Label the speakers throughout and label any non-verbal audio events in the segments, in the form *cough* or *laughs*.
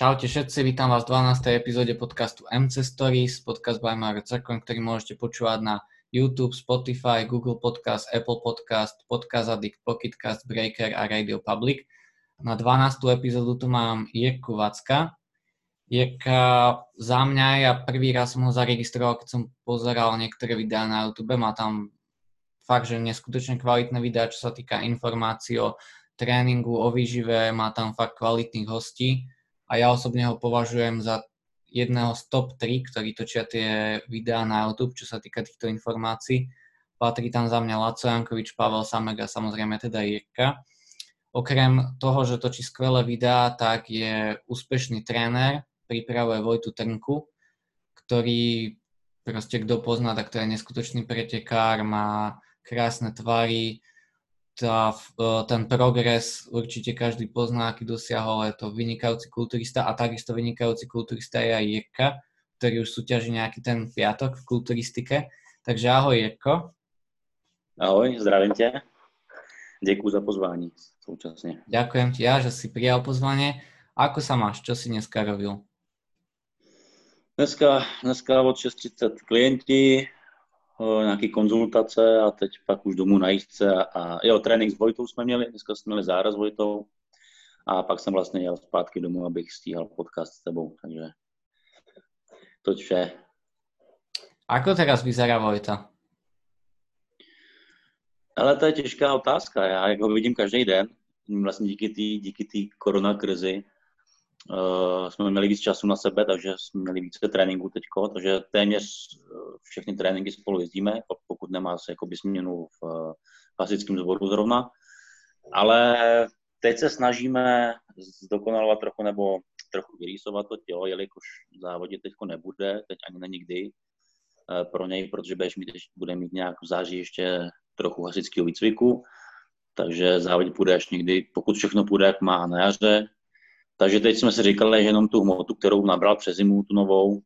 Speaker 1: Čaute všetci, vítam vás v 12. epizóde podcastu MC Stories, podcast by Mario Cerkon, ktorý môžete počúvať na YouTube, Spotify, Google Podcast, Apple Podcast, Podcast Addict, Pocketcast, Breaker a Radio Public. Na 12. epizódu tu mám Jirku Vacka. Jirka za mňa, ja prvý raz som ho zaregistroval, keď som pozeral niektoré videá na YouTube, má tam fakt, že neskutočne kvalitné videá, čo sa týka informácií o tréninku, o výžive, má tam fakt kvalitných hostí a ja osobne ho považujem za jedného z top 3, ktorí točia tie videá na YouTube, čo sa týka týchto informácií. Patrí tam za mňa Laco Jankovič, Pavel Samek a samozrejme teda Jirka. Okrem toho, že točí skvelé videá, tak je úspešný tréner, pripravuje Vojtu Trnku, ktorý proste kto pozná, tak to je neskutočný pretekár, má krásne tvary, tá, e, ten progres určite každý pozná, aký dosiahol, je to vynikajúci kulturista a takisto vynikajúci kulturista je aj Jirka, ktorý už súťaží nejaký ten piatok v kulturistike. Takže ahoj Jirko.
Speaker 2: Ahoj, zdravím tě. Děkuji za pozvání současně.
Speaker 1: Ďakujem ti ja, že si prijal pozvanie. Ako sa máš? Čo si dneska robil?
Speaker 2: Dneska, dneska od 6.30 klienti, nějaké konzultace a teď pak už domů na jízdce a, a jo, trénink s Vojtou jsme měli, dneska jsme měli záraz s Vojtou a pak jsem vlastně jel zpátky domů, abych stíhal podcast s tebou, takže to vše.
Speaker 1: Ako teraz vyzerá Vojta?
Speaker 2: Ale to je těžká otázka. Já jak ho vidím každý den, vlastně díky té díky koronakrizi, Uh, jsme měli víc času na sebe, takže jsme měli více tréninku teď, takže téměř uh, všechny tréninky spolu jezdíme, pokud nemá se jakoby směnu v uh, klasickém zboru zrovna. Ale teď se snažíme zdokonalovat trochu nebo trochu vyrýsovat to tělo, jelikož závodě teď nebude, teď ani na nikdy pro něj, protože budeš mít, bude mít nějak v září ještě trochu hasičského výcviku, takže závodě půjde až někdy, pokud všechno půjde, jak má na jaře, takže teď jsme si říkali, že jenom tu hmotu, kterou nabral přes zimu, tu novou,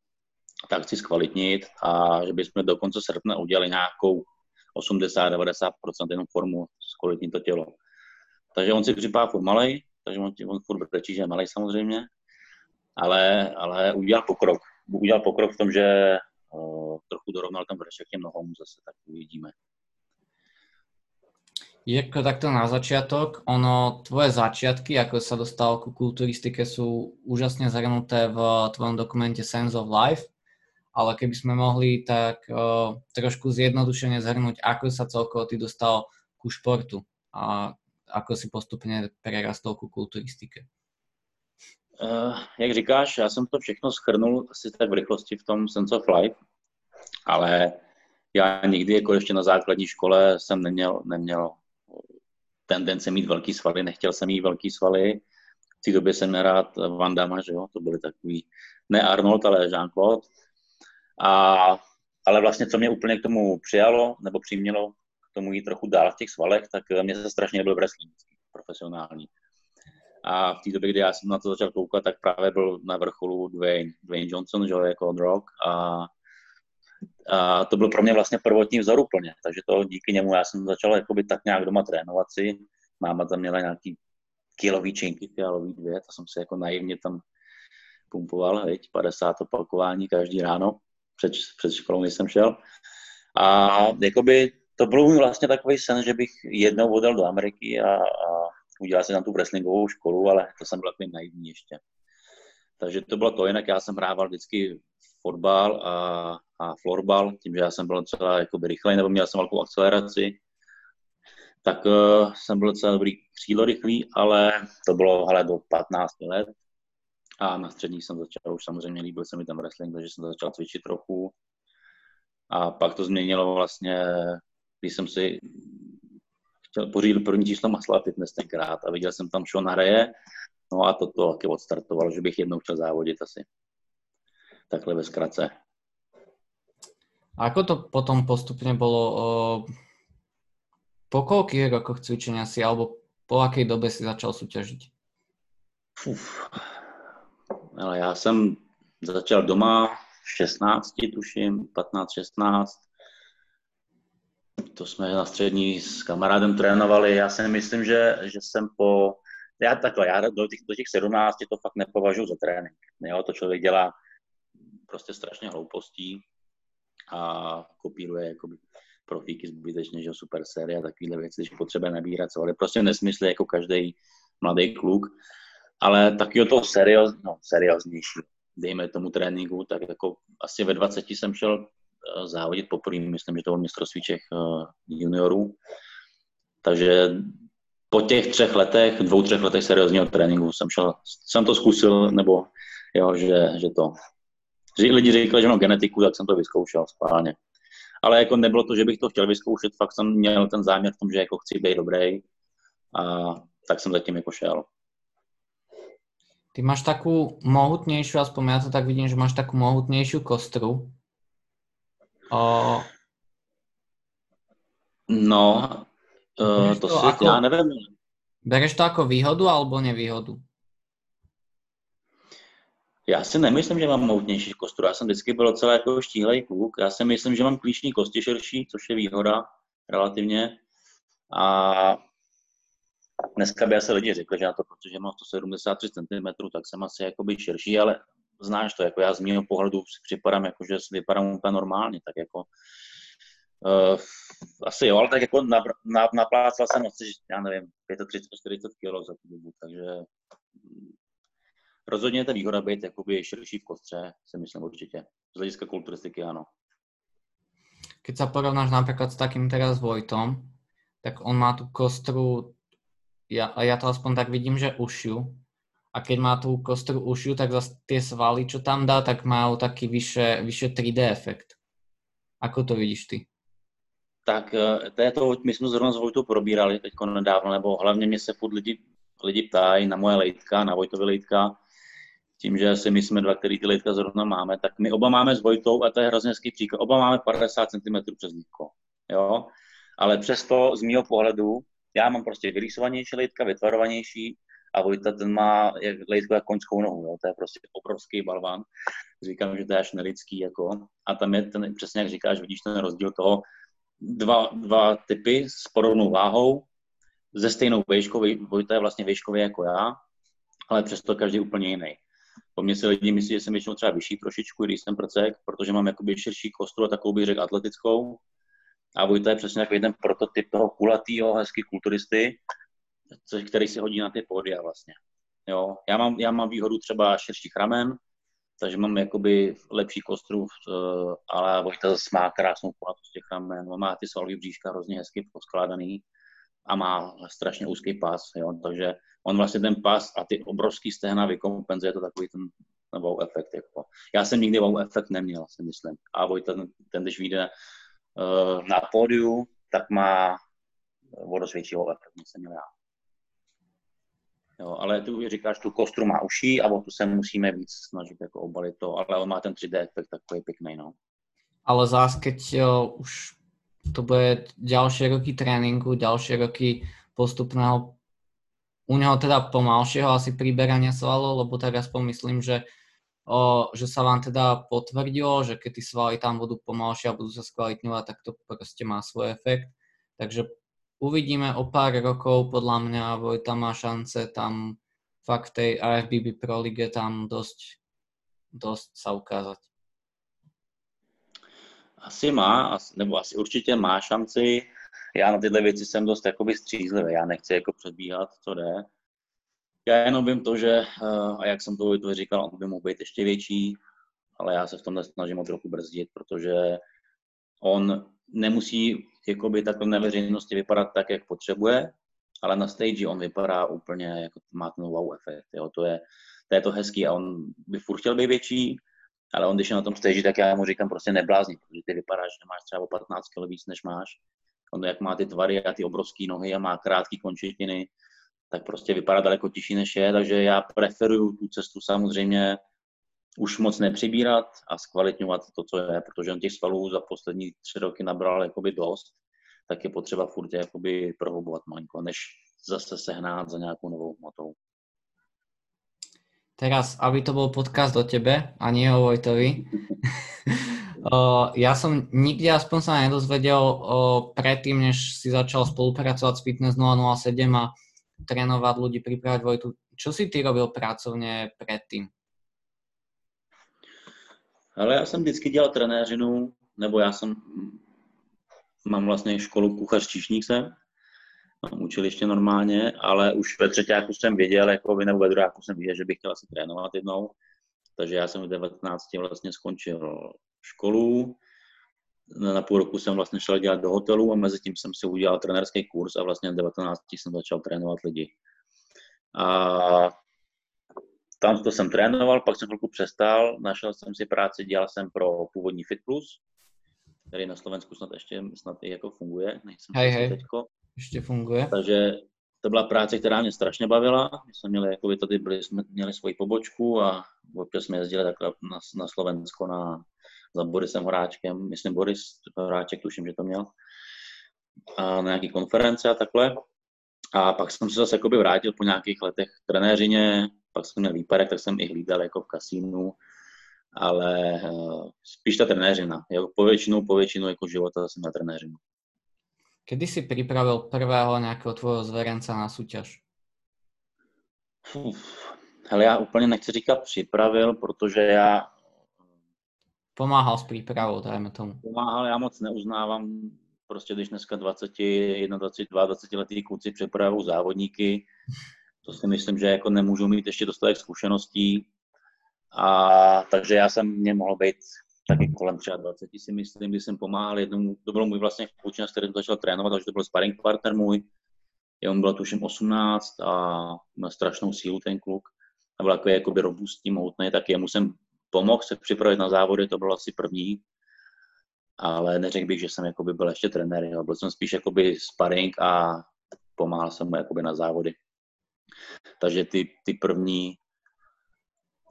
Speaker 2: tak chci zkvalitnit a že bychom do konce srpna udělali nějakou 80-90% jenom formu, zkvalitnit to tělo. Takže on si připadá furt malej, takže on, on furt brečí, že je malej samozřejmě, ale, ale udělal pokrok. Udělal pokrok v tom, že uh, trochu dorovnal ten vršek těm nohom zase, tak uvidíme.
Speaker 1: Jirko, takto na začiatok, ono, tvoje začiatky, ako sa dostal ku kulturistike, sú úžasne zhrnuté v tvojom dokumente Sense of Life, ale keby sme mohli tak uh, trošku zjednodušene zhrnúť, ako sa celkovo ty dostal ku športu a ako si postupně prerastol ku kulturistike.
Speaker 2: Uh, jak říkáš, já jsem to všechno schrnul asi tak v rychlosti v tom Sense of Life, ale já nikdy jako ještě na základní škole jsem neměl, neměl tendence mít velký svaly, nechtěl jsem mít velký svaly. V té době jsem nerád Van Damme, že jo, to byly takový, ne Arnold, ale Jean-Claude. A, ale vlastně, co mě úplně k tomu přijalo, nebo přimělo k tomu jít trochu dál v těch svalech, tak mě se strašně nebyl wrestling profesionální. A v té době, kdy já jsem na to začal koukat, tak právě byl na vrcholu Dwayne, Dwayne Johnson, že jako Rock a a to byl pro mě vlastně prvotní vzor úplně, takže to díky němu já jsem začal jakoby tak nějak doma trénovat si. Máma tam měla nějaký kilový činky, fialový dvě, to jsem si jako naivně tam pumpoval, hej, 50 opakování každý ráno, před, před školou, než jsem šel. A jakoby to byl vlastně takový sen, že bych jednou odjel do Ameriky a, a udělal si tam tu wrestlingovou školu, ale to jsem byl takový naivní ještě. Takže to bylo to, jinak já jsem hrával vždycky fotbal a, a florbal, tím, že já jsem byl docela jakoby rychlej, nebo měl jsem velkou akceleraci, tak uh, jsem byl docela dobrý křídlo rychlý, ale to bylo hele, do 15 let. A na střední jsem začal, už samozřejmě líbil se mi ten wrestling, takže jsem začal cvičit trochu. A pak to změnilo vlastně, když jsem si chtěl pořídit první číslo Masla Fitness tenkrát a viděl jsem tam Sean hraje, no a to to taky odstartovalo, že bych jednou chtěl závodit asi takhle ve zkratce.
Speaker 1: A ako to potom postupne bolo? Po koľkých rokoch cvičenia si, alebo po akej dobe si začal súťažiť?
Speaker 2: Uf. Ale já jsem začal doma v 16, tuším, 15-16. To jsme na střední s kamarádem trénovali. Já si myslím, že, že jsem po já takhle, já do těch, do těch 17 to fakt nepovažuji za trénink. Jo, to člověk dělá prostě strašně hloupostí a kopíruje jakoby profíky zbytečně, že super série a takovéhle věci, když potřebuje nabírat, co, ale prostě nesmysly jako každý mladý kluk. Ale taky toho serióz, no, serióznější, dejme tomu tréninku, tak jako asi ve 20 jsem šel uh, závodit poprvé, myslím, že to byl mistrovství Čech uh, juniorů. Takže po těch třech letech, dvou, třech letech seriózního tréninku jsem šel, jsem to zkusil, nebo jo, že, že to, lidi říkali, že mám genetiku, tak jsem to vyzkoušel spálně. Ale jako nebylo to, že bych to chtěl vyzkoušet, fakt jsem měl ten záměr v tom, že jako chci být dobrý a tak jsem zatím jako šel.
Speaker 1: Ty máš takú mohutnejšiu, aspoň ja to tak vidím, že máš takú mohutnejšiu kostru. O...
Speaker 2: No, uh, to, to si, ako, já nevím.
Speaker 1: Bereš to jako výhodu alebo nevýhodu?
Speaker 2: Já si nemyslím, že mám mohutnější kostru. Já jsem vždycky byl celé jako štíhlej kluk. Já si myslím, že mám klíční kosti širší, což je výhoda relativně. A dneska by asi lidi řekli, že na to, protože mám 173 cm, tak jsem asi jakoby širší, ale znáš to, jako já z mého pohledu si připadám, jako, že vypadám úplně normálně, tak jako uh, asi jo, ale tak jako naplácal jsem asi, já nevím, 35-40 kg za tu dobu, takže rozhodně je to výhoda být jakoby širší v kostře, si myslím určitě. Z hlediska kulturistiky ano.
Speaker 1: Keď sa porovnáš napríklad s takým teraz Vojtom, tak on má tú kostru ja, ja to aspoň tak vidím, že ušiu. A keď má tú kostru ušiu, tak zase tie svaly, čo tam dá, tak majú taký vyše, vyše 3D efekt. Ako to vidíš ty?
Speaker 2: Tak eh, to je to, my jsme zrovna s Vojtou probírali teď nedávno, nebo hlavně mě se furt lidi, lidi ptají na moje lejtka, na Vojtové lejtka, tím, že si my jsme dva, který ty lejtka zrovna máme, tak my oba máme s Vojtou, a to je hrozně hezký příklad, oba máme 50 cm přes lítko, jo, ale přesto z mého pohledu já mám prostě vyrýsovanější lejtka, vytvarovanější a Vojta ten má jak, lejtko jak koňskou nohu, jo. to je prostě obrovský balván. Říkám, že to je až nelidský, jako. A tam je ten, přesně jak říkáš, vidíš ten rozdíl toho, dva, dva typy s podobnou váhou, ze stejnou výškou, Vojta je vlastně výškově jako já, ale přesto každý úplně jiný. Po mně se lidi myslí, že jsem většinou třeba vyšší trošičku, když jsem prcek, protože mám jakoby širší kostru a takovou bych řekl atletickou, a Vojta je přesně takový ten prototyp toho kulatýho, hezky kulturisty, který si hodí na ty pódia vlastně. Jo. Já, mám, já mám výhodu třeba širších ramen, takže mám jakoby lepší kostru, eh, ale Vojta zase má krásnou kulatost těch ramen, on má ty svalový bříška hrozně hezky poskládaný a má strašně úzký pas, jo. takže on vlastně ten pas a ty obrovský stehna vykompenzuje to takový ten, wow efekt. Jako. Já jsem nikdy wow efekt neměl, si myslím. A Vojta, ten, ten když vyjde Eh, na pódiu, tak má o většího efekt, jsem já. Jo, ale tu říkáš, tu kostru má uší a o tu se musíme víc snažit jako obalit to, ale on má ten 3D efekt takový pěkný, no.
Speaker 1: Ale zás, keď jo, už to bude ďalšie roky tréningu, ďalšie roky postupného u neho teda pomalšieho asi priberania svalov, lebo tak aspoň myslím, že o, že sa vám teda potvrdilo, že keď tí svaly tam budú pomalšie a budú sa skvalitňovať, tak to proste má svoj efekt. Takže uvidíme o pár rokov, podľa mňa Vojta má šance tam fakt tej AFBB Pro Lige tam dosť, dosť sa ukázať.
Speaker 2: Asi má, nebo asi určitě má šanci. Já na tyhle věci jsem dost jakoby střízlivý, já nechci jako předbíhat, co jde, já jenom vím to, že, eh, a jak jsem to, to říkal, on by mohl být ještě větší, ale já se v tomhle snažím od trochu brzdit, protože on nemusí jakoby takhle na veřejnosti vypadat tak, jak potřebuje, ale na stage on vypadá úplně, jako má ten wow efekt, jo, to je, to je to hezký a on by furt chtěl být větší, ale on když je na tom stage, tak já mu říkám prostě neblázni, protože ty vypadáš, že máš třeba o 15 kg víc, než máš. On jak má ty tvary a ty obrovské nohy a má krátké končetiny, tak prostě vypadá daleko těžší, než je, takže já preferuju tu cestu samozřejmě už moc nepřibírat a zkvalitňovat to, co je, protože on těch svalů za poslední tři roky nabral jakoby dost, tak je potřeba furt jakoby prohlubovat malinko, než zase sehnát za nějakou novou hmotou.
Speaker 1: Teraz, aby to bol podcast o tebe a nie o Vojtovi. *laughs* ja som nikdy aspoň sa nedozvedel predtým, než si začal spolupracovať s Fitness 007 a trénovať ľudí, pripravať Vojtu. Čo si ty robil pracovně předtím?
Speaker 2: Ale já jsem vždycky dělal trenéřinu, nebo já jsem, mám vlastně školu kuchař číšník jsem, mám učiliště normálně, ale už ve třetíku jsem věděl, jako by, nebo ve druháku jsem věděl, že bych chtěl asi trénovat jednou. Takže já jsem v 19 vlastně skončil školu, na půl roku jsem vlastně šel dělat do hotelu a mezi tím jsem si udělal trenerský kurz a vlastně v 19 jsem začal trénovat lidi. A tam to jsem trénoval, pak jsem chvilku přestal, našel jsem si práci, dělal jsem pro původní Fit Plus, který na Slovensku snad ještě snad i jako funguje, nejsem
Speaker 1: hej, hej. teďko. Ještě funguje.
Speaker 2: Takže to byla práce, která mě strašně bavila. My jsme měli, jako by tady byli, jsme měli svoji pobočku a občas jsme jezdili takhle na, na Slovensko na, za Borisem Horáčkem, myslím Boris Horáček, tuším, že to měl, a na nějaký konference a takhle. A pak jsem se zase jakoby vrátil po nějakých letech trenéřině, pak jsem měl výpadek, tak jsem i hlídal jako v kasínu, ale uh, spíš ta trenéřina. Jako po většinu jako života jsem na trenéřinu.
Speaker 1: Kedy si připravil prvého nějakého tvojho zverence na soutěž?
Speaker 2: hele, já úplně nechci říkat připravil, protože já...
Speaker 1: Pomáhal s přípravou, dajme tomu.
Speaker 2: Pomáhal, já moc neuznávám, prostě když dneska 20, 21, 22, 20 letý kluci připravují závodníky, to si myslím, že jako nemůžu mít ještě dostatek zkušeností. A takže já jsem mě mohl být taky kolem třeba 20 si myslím, když jsem pomáhal jednomu, to byl můj vlastně klučina, s kterým začal trénovat, takže to byl sparring partner můj. On byl tuším 18 a měl strašnou sílu ten kluk. A byl takový jakoby robustní, mohutný, tak jemu jsem pomohl se připravit na závody, to bylo asi první. Ale neřekl bych, že jsem jakoby byl ještě trenér, jo. byl jsem spíš jakoby sparring a pomáhal jsem mu jakoby na závody. Takže ty, ty první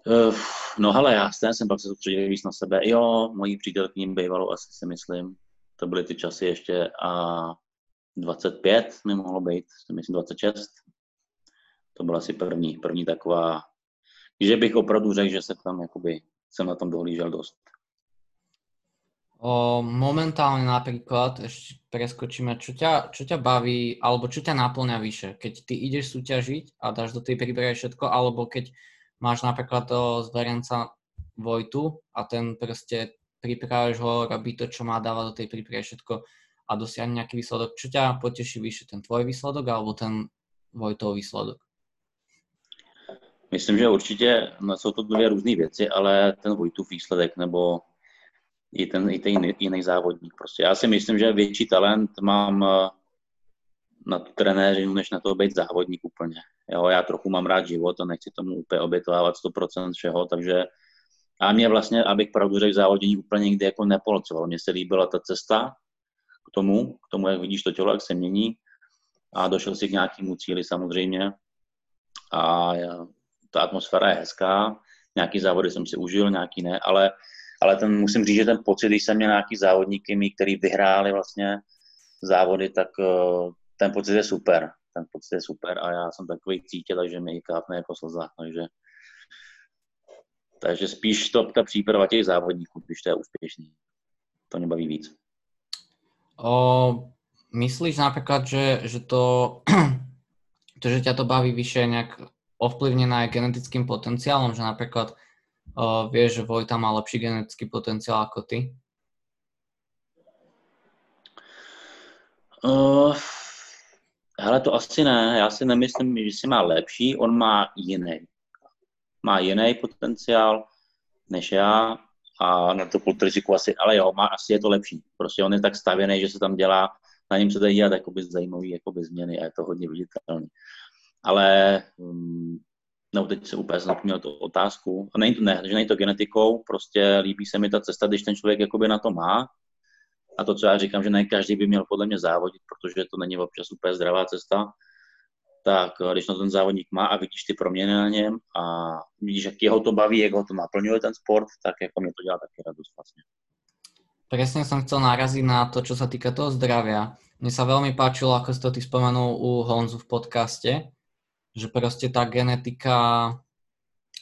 Speaker 2: Uh, no hele, já jsem, pak se soustředil víc na sebe. Jo, mojí přítelkyní bývalou asi si myslím. To byly ty časy ještě a 25 mi mohlo být, myslím 26. To byla asi první, první taková, že bych opravdu řekl, že se tam jakoby, jsem na tom dohlížel dost.
Speaker 1: O, momentálne napríklad, ešte preskočíme, čo ťa, čo ťa baví, alebo čo ťa naplňa vyše, keď ty ideš súťažiť a dáš do tej prípravy všetko, alebo keď máš napríklad toho zverenca Vojtu a ten proste pripravíš ho, robí to, čo má, dáva do tej prípravy všetko a dosiahne nejaký výsledok. Čo ťa poteší vyššie, ten tvoj výsledok alebo ten Vojtov výsledok?
Speaker 2: Myslím, že určitě no, jsou to dvě různé věci, ale ten Vojtův výsledek nebo i ten, i ten jiný, jiný závodník. Prostě já si myslím, že větší talent mám eh, na tu trenéřinu, než na to být závodník úplně. Jo, já trochu mám rád život a nechci tomu úplně obětovávat 100% všeho, takže a mě vlastně, abych pravdu řekl, závodění úplně nikdy jako nepolcoval. Mně se líbila ta cesta k tomu, k tomu, jak vidíš to tělo, jak se mění. A došel si k nějakému cíli samozřejmě. A ta atmosféra je hezká, nějaký závody jsem si užil, nějaký ne, ale, ale ten, musím říct, že ten pocit, když jsem měl nějaký závodníky, mý, který vyhráli vlastně závody, tak eh, ten pocit je super ten pocit je super a já jsem takový cítě, takže mi kápne jako slza, takže takže spíš to ta příprava těch závodníků, když to je úspěšný. To mě baví víc.
Speaker 1: O, myslíš například, že, že to, *clears throat* to, že ťa to baví vyše nějak ovplyvnené genetickým potenciálom, že například o, vieš, že Vojta má lepší genetický potenciál jako ty?
Speaker 2: Uh, Hele, to asi ne. Já si nemyslím, že si má lepší, on má jiný. Má jiný potenciál než já a na to kulturistiku asi, ale jo, má, asi je to lepší. Prostě on je tak stavěný, že se tam dělá, na něm se dají dělat jakoby zajímavý jakoby změny a je to hodně viditelný. Ale um, no teď se úplně zapomněl tu otázku. A není to, ne, že není to genetikou, prostě líbí se mi ta cesta, když ten člověk jakoby na to má a to, co já říkám, že ne každý by měl podle mě závodit, protože to není občas úplně zdravá cesta, tak eh, když na ten závodník má a vidíš ty proměny na něm a vidíš, jak jeho to baví, jak ho to naplňuje ten sport, tak jako mě to dělá taky radost vlastně.
Speaker 1: Presne som chcel naraziť na to, čo sa týka toho zdravia. Mne sa veľmi páčilo, ako si to ty spomenul u Honzu v podcaste, že proste tá genetika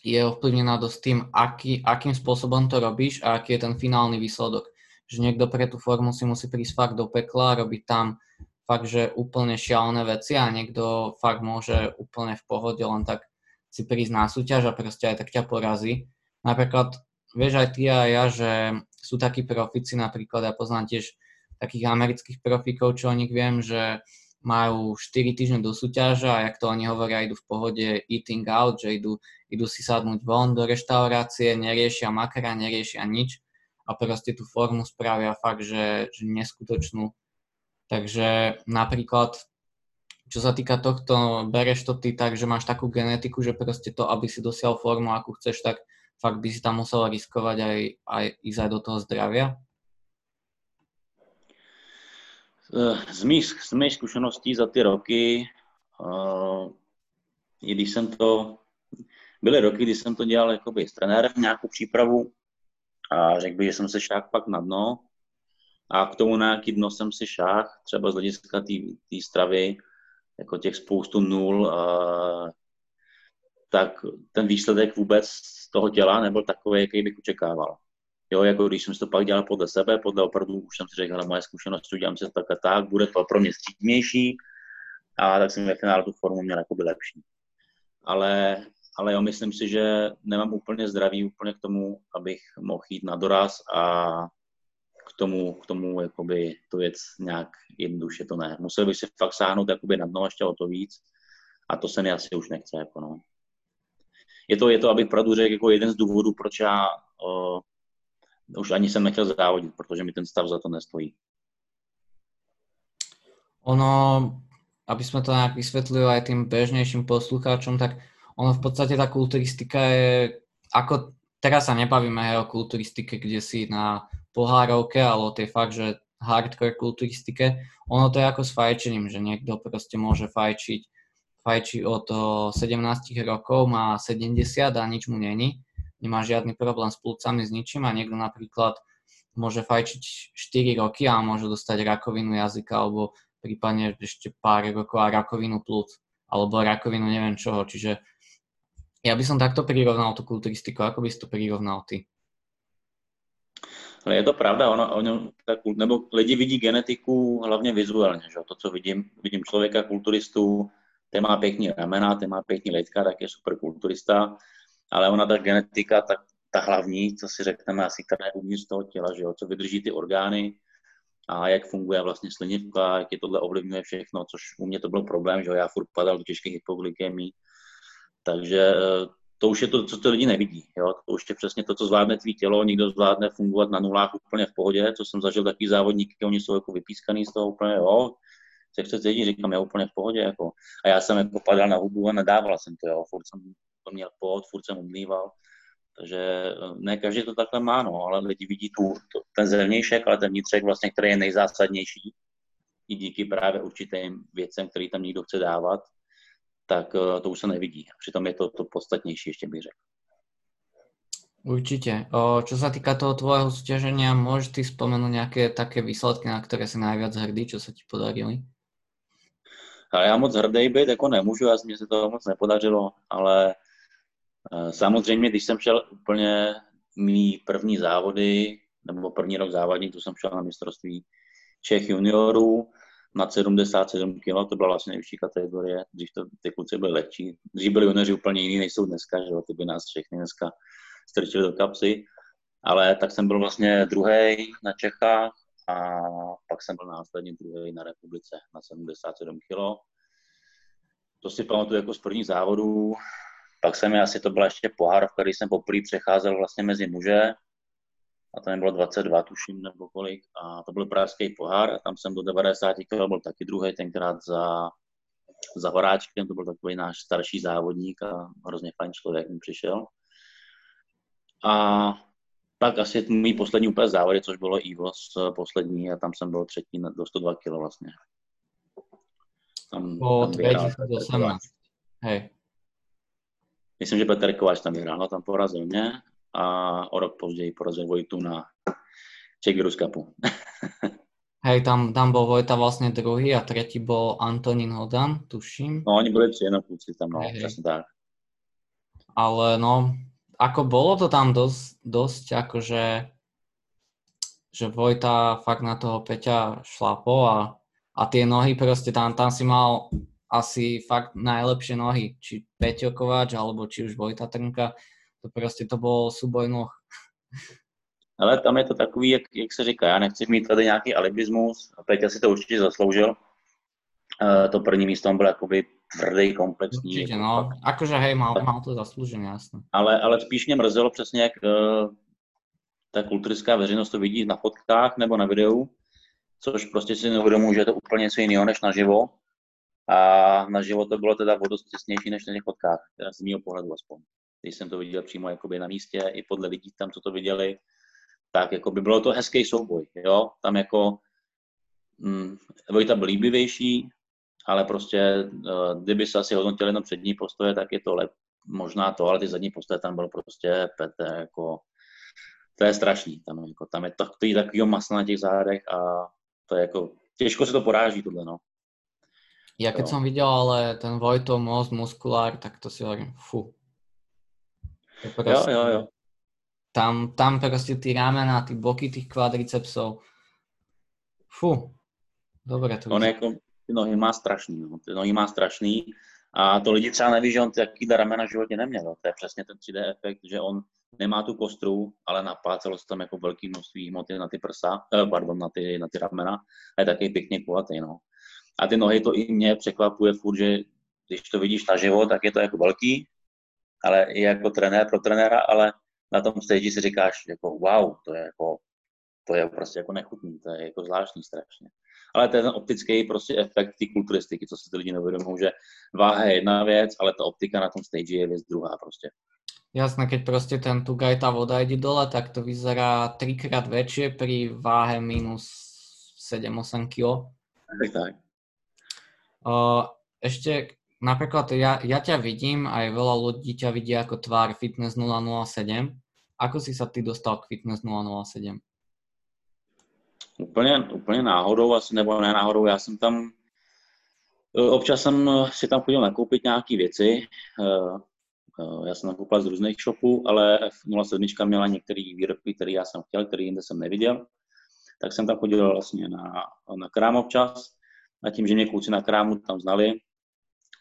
Speaker 1: je ovplyvnená dosť tým, aký, akým spôsobom to robíš a aký je ten finálny výsledok že niekto pre tú formu si musí prísť fakt do pekla, robiť tam fakt, že úplne šialené veci a niekto fakt môže úplne v pohode len tak si prísť na súťaž a proste aj tak ťa porazí. Napríklad, vieš aj ty a ja, že sú takí profici, napríklad ja poznám tiež takých amerických profíkov, čo o nich viem, že majú 4 týždne do súťaže a jak to oni hovoria, idú v pohode eating out, že idú, idú si sadnúť von do reštaurácie, neriešia makra, neriešia nič a proste tú formu spravia fakt, že, že neskutočnú Takže napríklad, čo sa týka tohto, bereš to ty tak, že máš takú genetiku, že proste to, aby si dosial formu, akú chceš, tak fakt by si tam musel riskovať aj, aj ísť aj do toho zdravia?
Speaker 2: Z mých, z mých zkušeností za ty roky, uh, i když jsem to, byly roky, kdy jsem to dělal jakoby s trenérem nějakou přípravu a řekl bych, že jsem se šák pak na dno, a k tomu na jaký dno jsem si šách, třeba z hlediska té stravy, jako těch spoustu nul, a, tak ten výsledek vůbec z toho těla nebyl takový, jaký bych očekával. Jo, jako když jsem si to pak dělal podle sebe, podle opravdu už jsem si řekl, ale moje zkušenost, udělám to tak a tak, bude to pro mě střídnější a tak jsem ve finále tu formu měl jakoby lepší. Ale, ale jo, myslím si, že nemám úplně zdraví úplně k tomu, abych mohl jít na doraz a k tomu, k tomu jakoby tu věc nějak jednoduše to ne. Musel bych si fakt sáhnout jakoby na dno ještě o to víc a to se mi asi už nechce. Jako no. je, to, je to, abych pravdu řekl, jako jeden z důvodů, proč já o, už ani jsem nechtěl závodit, protože mi ten stav za to nestojí.
Speaker 1: Ono, aby sme to nejak vysvetlili aj tým bežnejším poslucháčom, tak ono v podstate tá kulturistika je, ako teraz sa nebavíme aj o kulturistike, kde si na pohárovke, ale o tej fakt, že hardcore kulturistike. Ono to je ako s fajčením, že niekto proste môže fajčiť, fajči od 17 rokov, má 70 a nič mu není, nemá žiadny problém s plúcami, s ničím a niekto napríklad môže fajčiť 4 roky a môže dostať rakovinu jazyka alebo prípadne ešte pár rokov a rakovinu plúc alebo rakovinu neviem čoho, čiže ja by som takto prirovnal tú kulturistiku, ako by si to prirovnal ty?
Speaker 2: Ale je to pravda, ono, ono tak, nebo lidi vidí genetiku hlavně vizuálně, že? to, co vidím, vidím člověka kulturistu, ten má pěkný ramena, ten má pěkný letka, tak je super kulturista, ale ona ta genetika, tak ta hlavní, co si řekneme, asi která je uvnitř toho těla, že jo, co vydrží ty orgány a jak funguje vlastně slinivka, jak je tohle ovlivňuje všechno, což u mě to byl problém, že jo, já furt padal do těžkých hypoglykemí, takže eh, to už je to, co ty lidi nevidí. Jo? To už je přesně to, co zvládne tvý tělo, někdo zvládne fungovat na nulách úplně v pohodě, co jsem zažil takový závodníky, oni jsou jako vypískaný z toho úplně, jo, se chce cítit, říkám, já úplně v pohodě, jako. A já jsem jako padal na hubu a nedával jsem to, jo, furt jsem to měl pod, furt jsem umýval, takže eh, ne každý to takhle má, no, ale lidi vidí tu, to, ten zevnějšek, ale ten vnitřek vlastně, který je nejzásadnější, i díky právě určitým věcem, který tam někdo chce dávat, tak eh, to už se nevidí. Přitom je to to podstatnější, ještě bych řekl.
Speaker 1: Určite. O, čo sa týka toho tvojho súťaženia, môžeš ty spomenúť nejaké také výsledky, na ktoré si najviac hrdý, čo sa ti podarili?
Speaker 2: A já moc hrdý být jako nemůžu, já mě se to moc nepodařilo, ale e, samozřejmě, když jsem šel úplně mý první závody, nebo první rok závodní, to jsem šel na mistrovství Čech juniorů, nad 77 kg, to byla vlastně nejvyšší kategorie, když to, ty kluci byly lehčí. Dřív byli junioři úplně jiný, než jsou dneska, že jo, ty by nás všechny dneska strčili do kapsy. Ale tak jsem byl vlastně druhý na Čechách a pak jsem byl následně druhý na republice na 77 kg. To si pamatuju jako z prvních závodů. Pak jsem asi to byla ještě pohár, v který jsem poprvé přecházel vlastně mezi muže, a to bylo 22, tuším, nebo kolik. A to byl pražský pohár a tam jsem do 90 kg byl taky druhý, tenkrát za, za Horáčkem, to byl takový náš starší závodník a hrozně fajn člověk mi přišel. A pak asi můj poslední úplně závody, což bylo Ivos poslední a tam jsem byl třetí do 102 kg vlastně.
Speaker 1: Tam, o, tam vyhrál, Hej.
Speaker 2: Myslím, že Petr Kováč tam vyhrál, no, tam porazil mě a o rok později porazil Vojtu na Czech Cupu. *laughs*
Speaker 1: Hej, tam, tam bol Vojta vlastne druhý a tretí bol Antonín Hodan, tuším.
Speaker 2: No, oni boli kluci tam, no, hej, presne tak.
Speaker 1: Ale no, ako bolo to tam dosť, dosť akože že Vojta fakt na toho Peťa šlapo a, a a tie nohy proste tam, tam si mal asi fakt najlepšie nohy, či Peťo Kováč, alebo či už Vojta Trnka, to prostě to bol súboj noh.
Speaker 2: Ale tam je to takový, jak, jak se říká, já nechci mít tady nějaký alibismus, a Peťa si to určitě zasloužil. Uh, to první místo byl jakoby tvrdý, komplexní.
Speaker 1: Určitě, jako no. Akože hej, mal, mal to zasloužené, jasné.
Speaker 2: Ale, ale spíš mě mrzelo přesně, jak uh, ta kulturistická veřejnost to vidí na fotkách nebo na videu, což prostě si neuvědomuji, že je to úplně něco jiného než naživo. A naživo to bylo teda o dost těsnější než na těch fotkách, teda z mého pohledu aspoň. Když jsem to viděl přímo jakoby na místě, i podle lidí tam, co to viděli, tak jako by bylo to hezký souboj, jo, tam jako hm, Vojta byl líbivější, ale prostě uh, kdyby se asi hodnotil jenom přední postoje, tak je to lep, možná to, ale ty zadní postoje tam bylo prostě pete, jako to je strašný, tam, jako, tam je je takovýho masla na těch zádech a to je jako, těžko se to poráží tohle, no.
Speaker 1: Ja keď jo. som videl ale ten Vojto most, muskulár, tak to si hovorím, fu.
Speaker 2: Proste, jo, jo, jo.
Speaker 1: Tam, tam proste tí ramena, tí boky tých kvadricepsov, fu, dobre to
Speaker 2: On jako, ty nohy má strašný, no. ty nohy má strašný a to lidi třeba neví, že on takovýhle ramena v životě neměl. To je přesně ten 3D efekt, že on nemá tu kostru, ale napácelo se tam jako velký množství hmoty na ty prsa, eh, pardon, na ty, na ty ramena a je taky pěkně kulatý, no. A ty nohy to i mě překvapuje furt, že když to vidíš naživo, tak je to jako velký, ale i jako trenér pro trenéra, ale na tom stage si říkáš jako wow, to je jako, to je prostě jako nechutný, to je jako zvláštní strašně. Ale to je ten optický prostě efekt té kulturistiky, co si ty lidi neuvědomují, že váha je jedna věc, ale ta optika na tom stage je věc druhá prostě.
Speaker 1: Jasné, keď proste ten Tugaj tá voda ide dole, tak to vyzerá trikrát väčšie pri váhe minus 7-8 kg.
Speaker 2: Tak, tak.
Speaker 1: Uh, ešte napríklad ja, ja ťa vidím, aj veľa ľudí ťa vidí ako tvár Fitness 007. Ako si sa ty dostal k Fitness 007?
Speaker 2: Úplně, úplně náhodou, asi nebo ne náhodou, já jsem tam, občas jsem si tam chodil nakoupit nějaké věci, já jsem nakoupil z různých shopů, ale F07 měla některé výrobky, které já jsem chtěl, které jinde jsem neviděl. Tak jsem tam chodil vlastně na, na krám občas a tím, že mě kluci na krámu tam znali,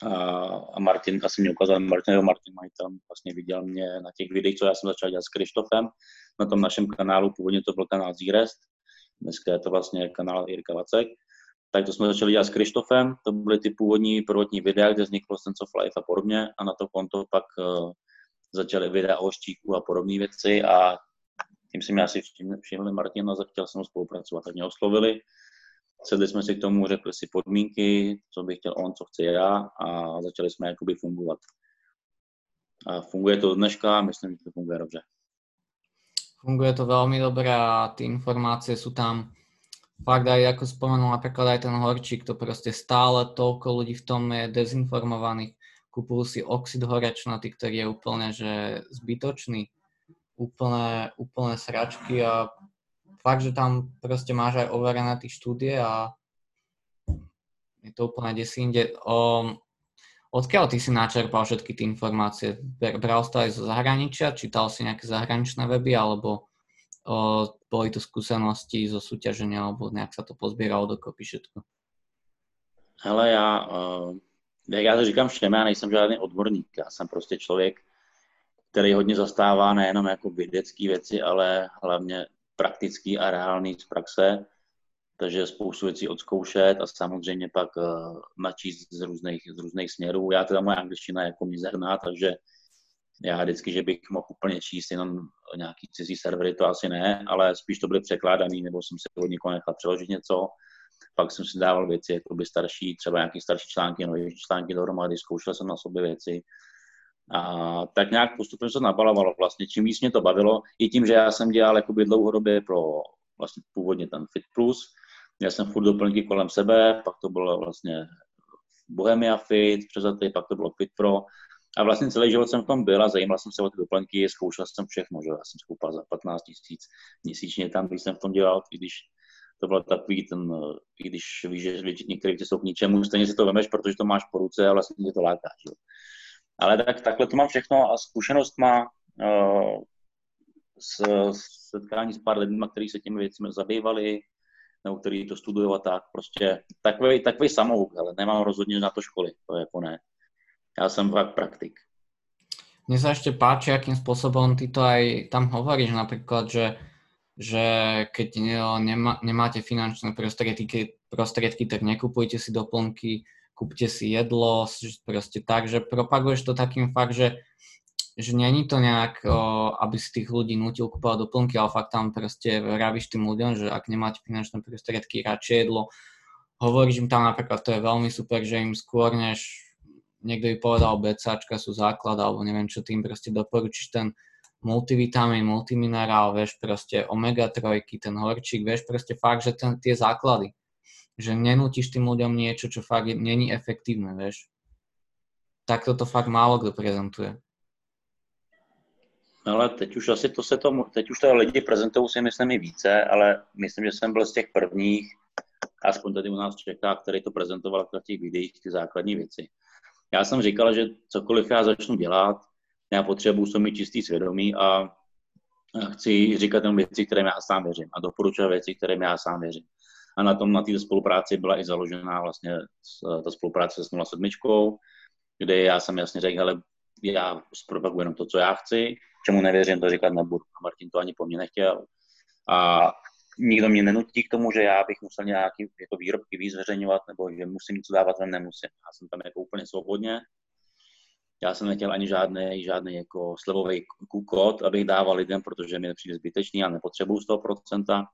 Speaker 2: a, Martin, asi mě ukázal Martin, jo, Martin majitel vlastně viděl mě na těch videích, co já jsem začal dělat s Krištofem, na tom našem kanálu, původně to byl kanál Zírest, dneska je to vlastně kanál Jirka Vacek, tak to jsme začali dělat s Krištofem, to byly ty původní prvotní videa, kde vzniklo Sense of Life a podobně a na to konto pak uh, začaly videa o štíku a podobné věci a tím si mě asi všimli Martin a chtěl jsem spolupracovat, tak mě oslovili. Sedli jsme si k tomu, řekli si podmínky, co bych chtěl on, co chce já a začali jsme jakoby fungovat. A funguje to dneška a myslím, že to funguje dobře.
Speaker 1: Funguje to veľmi dobré a ty informácie sú tam fakt aj ako spomenul napríklad aj ten horčík, to proste stále toľko ľudí v tom je dezinformovaných. Kúpujú si oxid horečnatý, ktorý je úplne že zbytočný, úplne, úplne sračky a fakt, že tam proste máš aj overené tie štúdie a je to úplne desinde. Um, odkiaľ ty si načerpal všetky tie informácie? Bral si to aj zo zahraničia? Čítal si nejaké zahraničné weby alebo o, boli to skúsenosti zo súťaženia alebo nejak sa to pozbíralo dokopy všetko?
Speaker 2: Hele, já, uh, já to říkám všem, já nejsem žádný odborník, já jsem prostě člověk, který hodně zastává nejenom jako vědecké věci, ale hlavně praktický a reálný z praxe, takže spoustu věcí odzkoušet a samozřejmě pak uh, načíst z různých, z různých směrů. Já teda moje angličtina je jako mizerná, takže já vždycky, že bych mohl úplně číst jenom nějaký cizí servery, to asi ne, ale spíš to byly překládaný, nebo jsem si od někoho nechal přeložit něco. Pak jsem si dával věci jako by starší, třeba nějaký starší články, nové články dohromady, zkoušel jsem na sobě věci. A tak nějak postupně se nabalovalo vlastně. Čím víc mě to bavilo, i tím, že já jsem dělal jakoby dlouhodobě pro vlastně původně ten Fit Plus, měl jsem furt doplňky kolem sebe, pak to bylo vlastně Bohemia Fit, přes pak to bylo Fit Pro a vlastně celý život jsem v tom byl a zajímal jsem se o ty doplňky, zkoušel jsem všechno, že já jsem skoupal za 15 tisíc měsíčně tam, když jsem v tom dělal, i když to bylo takový ten, i když víš, že některé věci jsou k ničemu, stejně si to vemeš, protože to máš po ruce a vlastně tě to láká, že? Ale tak, takhle to mám všechno a zkušenost má uh, s, setkání s pár lidmi, kteří se těmi věcmi zabývali, nebo který to studují a tak. Prostě takový, takový samouk, ale nemám rozhodně na to školy, to je jako ne. Já jsem fakt praktik.
Speaker 1: Mne sa ešte páči, akým spôsobom ty to aj tam hovoríš, napríklad, že, že keď nemá, nemáte finančné prostriedky, prostriedky, tak nekupujte si doplnky, kúpte si jedlo, proste tak, že propaguješ to takým fakt, že že není to nejak, o, aby si tých ľudí nutil kúpovať doplnky, ale fakt tam proste vravíš tým ľuďom, že ak nemáte finančné prostriedky, radšej jedlo. Hovoríš im tam napríklad, to je veľmi super, že im skôr než niekto by povedal BCAčka sú základ, alebo neviem čo, tým proste doporučíš ten multivitamín, multiminerál, vieš, proste omega-3, ten horčík, vieš, proste fakt, že ten, tie základy. Že nenútiš tým ľuďom niečo, čo fakt není efektívne, vieš. Tak toto fakt málo kdo prezentuje.
Speaker 2: Ale teď už asi to se to, teď už to lidi prezentují si myslím i více, ale myslím, že jsem byl z těch prvních, aspoň tady u nás Čechách, který to prezentoval v těch videích, ty základní věci. Já jsem říkal, že cokoliv já začnu dělat, já potřebuji se mít čistý svědomí a chci říkat jenom věci, které já sám věřím a doporučovat věci, které já sám věřím. A na tom, na té spolupráci byla i založená vlastně ta spolupráce s 07, kde já jsem jasně řekl, ale já zpropaguji jenom to, co já chci, čemu nevěřím, to říkat nebudu. A Martin to ani po mně nechtěl. A nikdo mě nenutí k tomu, že já bych musel nějaký jako výrobky víc zveřejňovat, nebo že musím něco dávat, ven nemusím. Já jsem tam jako úplně svobodně. Já jsem nechtěl ani žádný, žádný jako slevový kód, abych dával lidem, protože mi nepřijde zbytečný a nepotřebuju z toho procenta.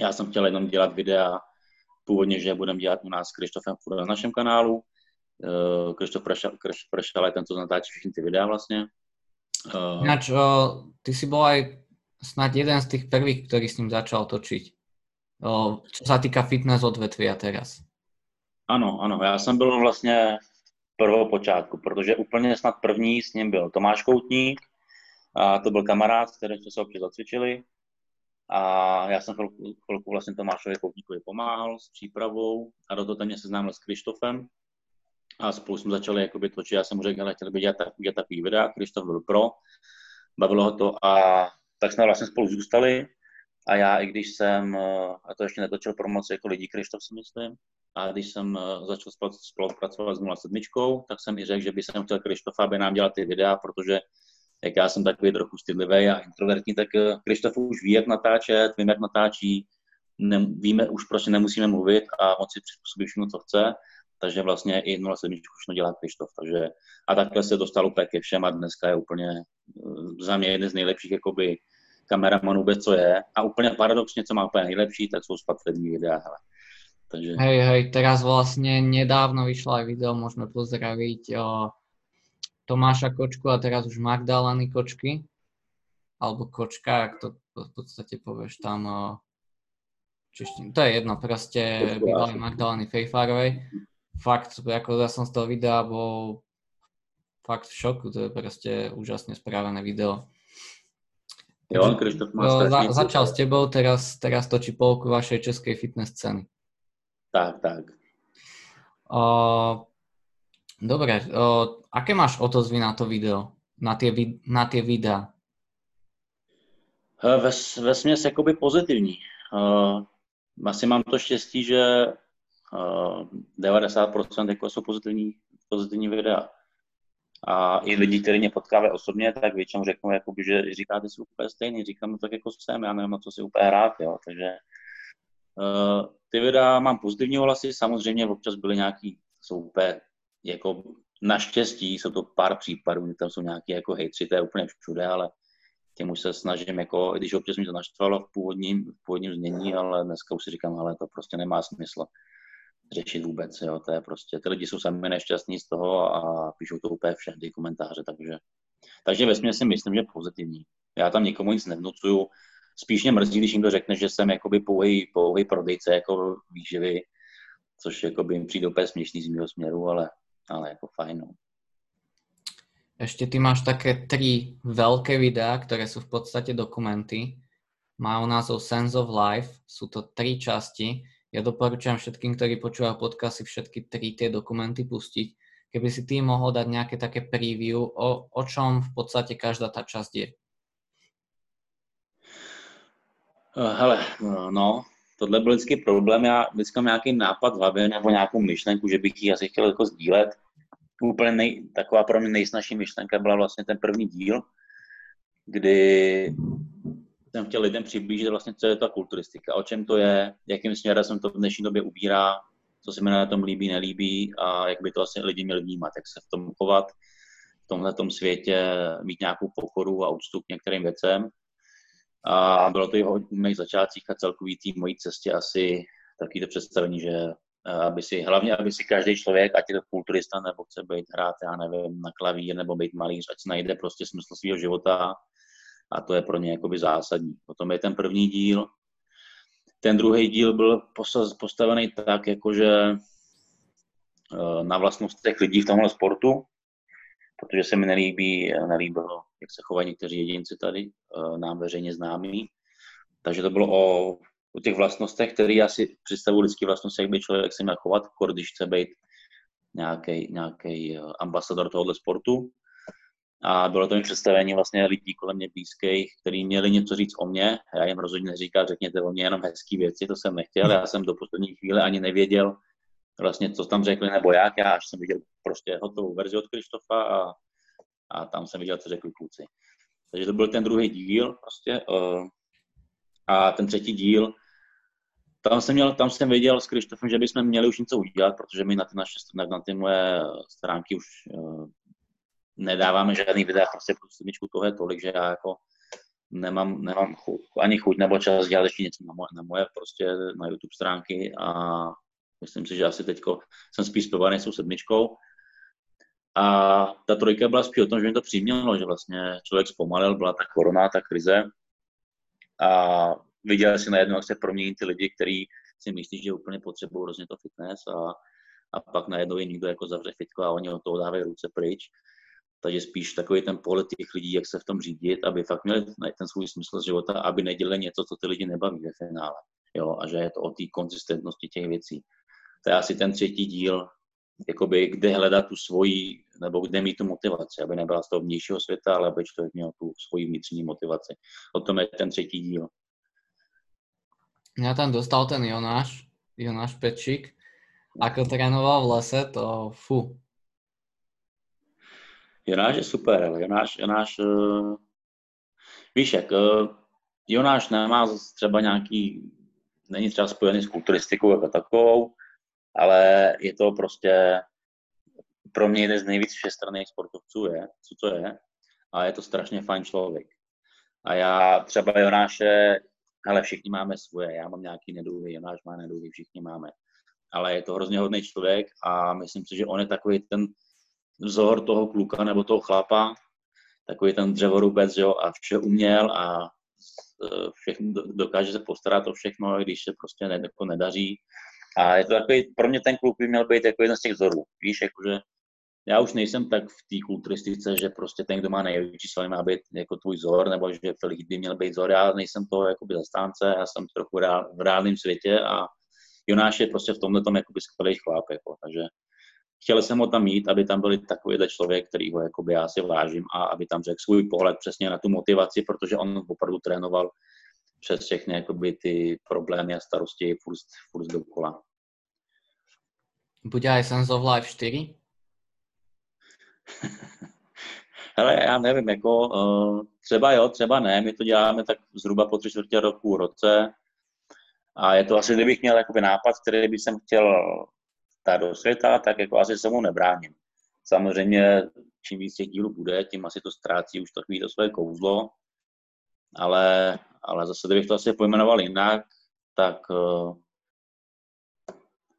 Speaker 2: Já jsem chtěl jenom dělat videa, původně, že budeme dělat u nás s Krištofem na našem kanálu. Eh, Krištof Prešal je ten, co natáčí všechny ty videa vlastně.
Speaker 1: Uh, Ináč, ty si bol aj snad jeden z tých prvých, ktorý s ním začal točiť. Uh, čo sa týka fitness odvetvia teraz.
Speaker 2: Ano, ano, já jsem byl vlastně prvopočátku, protože úplně snad první s ním byl Tomáš Koutník, a to byl kamarád, který jsme se občas zacvičili. A já jsem chvilku, chvilku vlastně Tomášovi Koutníkovi pomáhal s přípravou a do toho ten mě seznámil s Krištofem, a spolu jsme začali jakoby točit. Já jsem mu řekl, že chtěl bych dělat, dělat takový videa, to byl pro, bavilo ho to a tak jsme vlastně spolu zůstali a já, i když jsem, a to ještě netočil promoci jako lidí Krištof si myslím, a když jsem eh, začal spolupracovat s 07, tak jsem i řekl, že bych chtěl Krištofa, aby nám dělal ty videa, protože jak já jsem takový trochu stydlivý a introvertní, tak eh, Krištof už ví, jak natáčet, vím, jak natáčí, ne, víme, už prostě nemusíme mluvit a on si přizpůsobí všechno, co chce. Takže vlastně i 07 už dělá Krištof, takže a takhle se dostal úplně ke všem a dneska je úplně eh, za mě jeden z nejlepších jakoby kameramanů vůbec, co je. A úplně paradoxně, co má úplně nejlepší, tak jsou spatrední videa, hele.
Speaker 1: Takže... Hej, hej, teraz vlastně nedávno vyšlo aj video, môžeme pozdraviť o Tomáša Kočku a teraz už Magdalany Kočky, alebo Kočka, jak to v podstate povieš tam o češtinu. To je jedno, proste bývalý Magdalany Fejfárovej fakt, ako ja som z toho videa bol fakt v šoku, to je proste úžasne správené video.
Speaker 2: Jo, Krištof má
Speaker 1: no, za, začal s tebou, teraz, teraz točí polku vašej českej fitness scény.
Speaker 2: Tak, tak.
Speaker 1: O, dobre, o, aké máš otozvy na to video? Na tie, na tie videa?
Speaker 2: Ve, směs jakoby pozitivní. Uh, asi mám to štěstí, že 90% jako jsou pozitivní, pozitivní videa. A i lidi, kteří mě potkávají osobně, tak většinou řeknou, jakoby, že říkáte si úplně stejný, říkám tak jako jsem, já nevím, co si úplně hrát, jo. takže uh, ty videa mám pozitivní hlasy, samozřejmě občas byly nějaký, jsou úplně jako naštěstí, jsou to pár případů, tam jsou nějaký jako hejtři, to je úplně všude, ale tím už se snažím, jako, když občas mi to naštvalo v původním, v původním znění, ale dneska už si říkám, ale to prostě nemá smysl řešit vůbec, jo, to je prostě, ty lidi jsou sami nešťastní z toho a píšou to úplně všechny komentáře, takže, takže ve si myslím, že pozitivní. Já tam nikomu nic nevnucuju, spíš mě mrzí, když to řekne, že jsem jakoby pouhý, pouhý prodejce jako výživy, což jakoby mi přijde úplně směšný z mého směru, ale, ale jako fajn. No.
Speaker 1: Ešte ty máš také tri veľké videá, ktoré sú v podstate dokumenty. Majú názov Sense of Life, sú to tri časti ja doporučujem všetkým, ktorí počúvajú podcasty, všetky tri tie dokumenty pustiť. Keby si ty mohol dať nejaké také preview, o, o čom v podstate každá tá časť je.
Speaker 2: Eh, hele, no, tohle byl vždycky problém. Já vždycky mám nějaký nápad v hlavě nebo nějakou myšlenku, že bych ji asi chtěl jako sdílet. Úplně nej, taková pro mě nejsnažší myšlenka byla vlastně ten první díl, kdy jsem chtěl lidem přiblížit vlastně, co je ta kulturistika, o čem to je, jakým směrem se to v dnešní době ubírá, co se mi na tom líbí, nelíbí a jak by to vlastně lidi měli vnímat, jak se v tom chovat, v tomhle světě mít nějakou pokoru a úctu k některým věcem. A bylo to i v mých začátcích a celkový tým mojí cestě asi takový to představení, že eh, aby si, hlavně aby si každý člověk, ať je to kulturista, nebo chce být hrát, já nevím, na klavír, nebo být malíř, ať najde prostě smysl svého života a to je pro ně jakoby zásadní. Potom je ten první díl. Ten druhý díl byl postavený tak, jakože eh, na vlastnostech lidí v tomhle sportu, protože se mi nelíbí, nelíbilo, jak se chovají někteří jedinci tady, eh, nám veřejně známí. Takže to bylo o, o těch vlastnostech, které já si představuji lidské vlastnosti, jak by člověk se měl chovat, když chce být nějaký eh, ambasador tohoto sportu. A bylo to mi představení vlastně lidí kolem mě blízkých, kteří měli něco říct o mě. Já jim rozhodně neříkal, řekněte o mě jenom hezké věci, to jsem nechtěl. Já jsem do poslední chvíle ani nevěděl, vlastně, co tam řekli nebo jak. Já až jsem viděl prostě hotovou verzi od Krištofa a, a tam jsem viděl, co řekli kluci. Takže to byl ten druhý díl prostě. Uh, a ten třetí díl, tam jsem, měl, tam jsem věděl s Krištofem, že bychom měli už něco udělat, protože my na ty naše na ty moje stránky už uh, nedáváme žádný videa, prostě pro sedmičku toho je tolik, že já jako nemám, nemám chuť, ani chuť nebo čas dělat ještě něco na moje, na moje prostě na YouTube stránky a myslím si, že asi teďko jsem spíš spěvaný s sedmičkou. A ta trojka byla spíš o tom, že mi to přimělo, že vlastně člověk zpomalil, byla ta korona, ta krize a viděl si najednou, jak se promění ty lidi, kteří si myslí, že úplně potřebují hrozně to fitness a, a pak najednou je někdo jako zavře fitko a oni od toho dávají ruce pryč takže spíš takový ten pohled těch lidí, jak se v tom řídit, aby fakt měli ten svůj smysl života, aby nedělali něco, co ty lidi nebaví ve finále. Jo, a že je to o té konzistentnosti těch věcí. To je asi ten třetí díl, jakoby, kde hledat tu svoji, nebo kde mít tu motivaci, aby nebyla z toho vnějšího světa, ale aby člověk měl tu svoji vnitřní motivaci. O tom je ten třetí díl.
Speaker 1: Já tam dostal ten Jonáš, Jonáš Pečík, ako trénoval v lese, to fu,
Speaker 2: Jonáš je super, ale Jonáš, Jonáš uh, víš jak, uh, Jonáš nemá třeba nějaký, není třeba spojený s kulturistikou jako takovou, ale je to prostě pro mě jeden z nejvíc všestranných sportovců je, co to je, a je to strašně fajn člověk. A já třeba Jonáše, ale všichni máme svoje, já mám nějaký nedůvy, Jonáš má nedůvy, všichni máme. Ale je to hrozně hodný člověk a myslím si, že on je takový ten vzor toho kluka nebo toho chlapa, takový ten dřevorubec, jo, a vše uměl a e, všechno, dokáže se postarat o všechno, když se prostě jako nedaří. A je to takový, pro mě ten kluk by měl být jako jeden z těch vzorů. Víš, jakože já už nejsem tak v té kulturistice, že prostě ten, kdo má největší svaly, má být jako tvůj vzor, nebo že Felix by měl být vzor. Já nejsem to jakoby zastánce, já jsem trochu reál, v reálném světě a Jonáš je prostě v tomhle tom jakoby skvělý chlap, jako, takže chtěl jsem ho tam mít, aby tam byl takovýhle člověk, který ho jakoby já si vážím a aby tam řekl svůj pohled přesně na tu motivaci, protože on opravdu trénoval přes všechny jakoby ty problémy a starosti furt, furt dokola.
Speaker 1: Bude aj Sense of Life 4? *laughs*
Speaker 2: Hele, já nevím, jako uh, třeba jo, třeba ne, my to děláme tak zhruba po tři čtvrtě roku, roce a je to asi, kdybych měl jakoby nápad, který bych jsem chtěl ta do světa, tak jako asi se mu nebráním. Samozřejmě, čím víc těch dílů bude, tím asi to ztrácí už takový to své kouzlo, ale, ale zase, kdybych to asi pojmenoval jinak, tak, eh,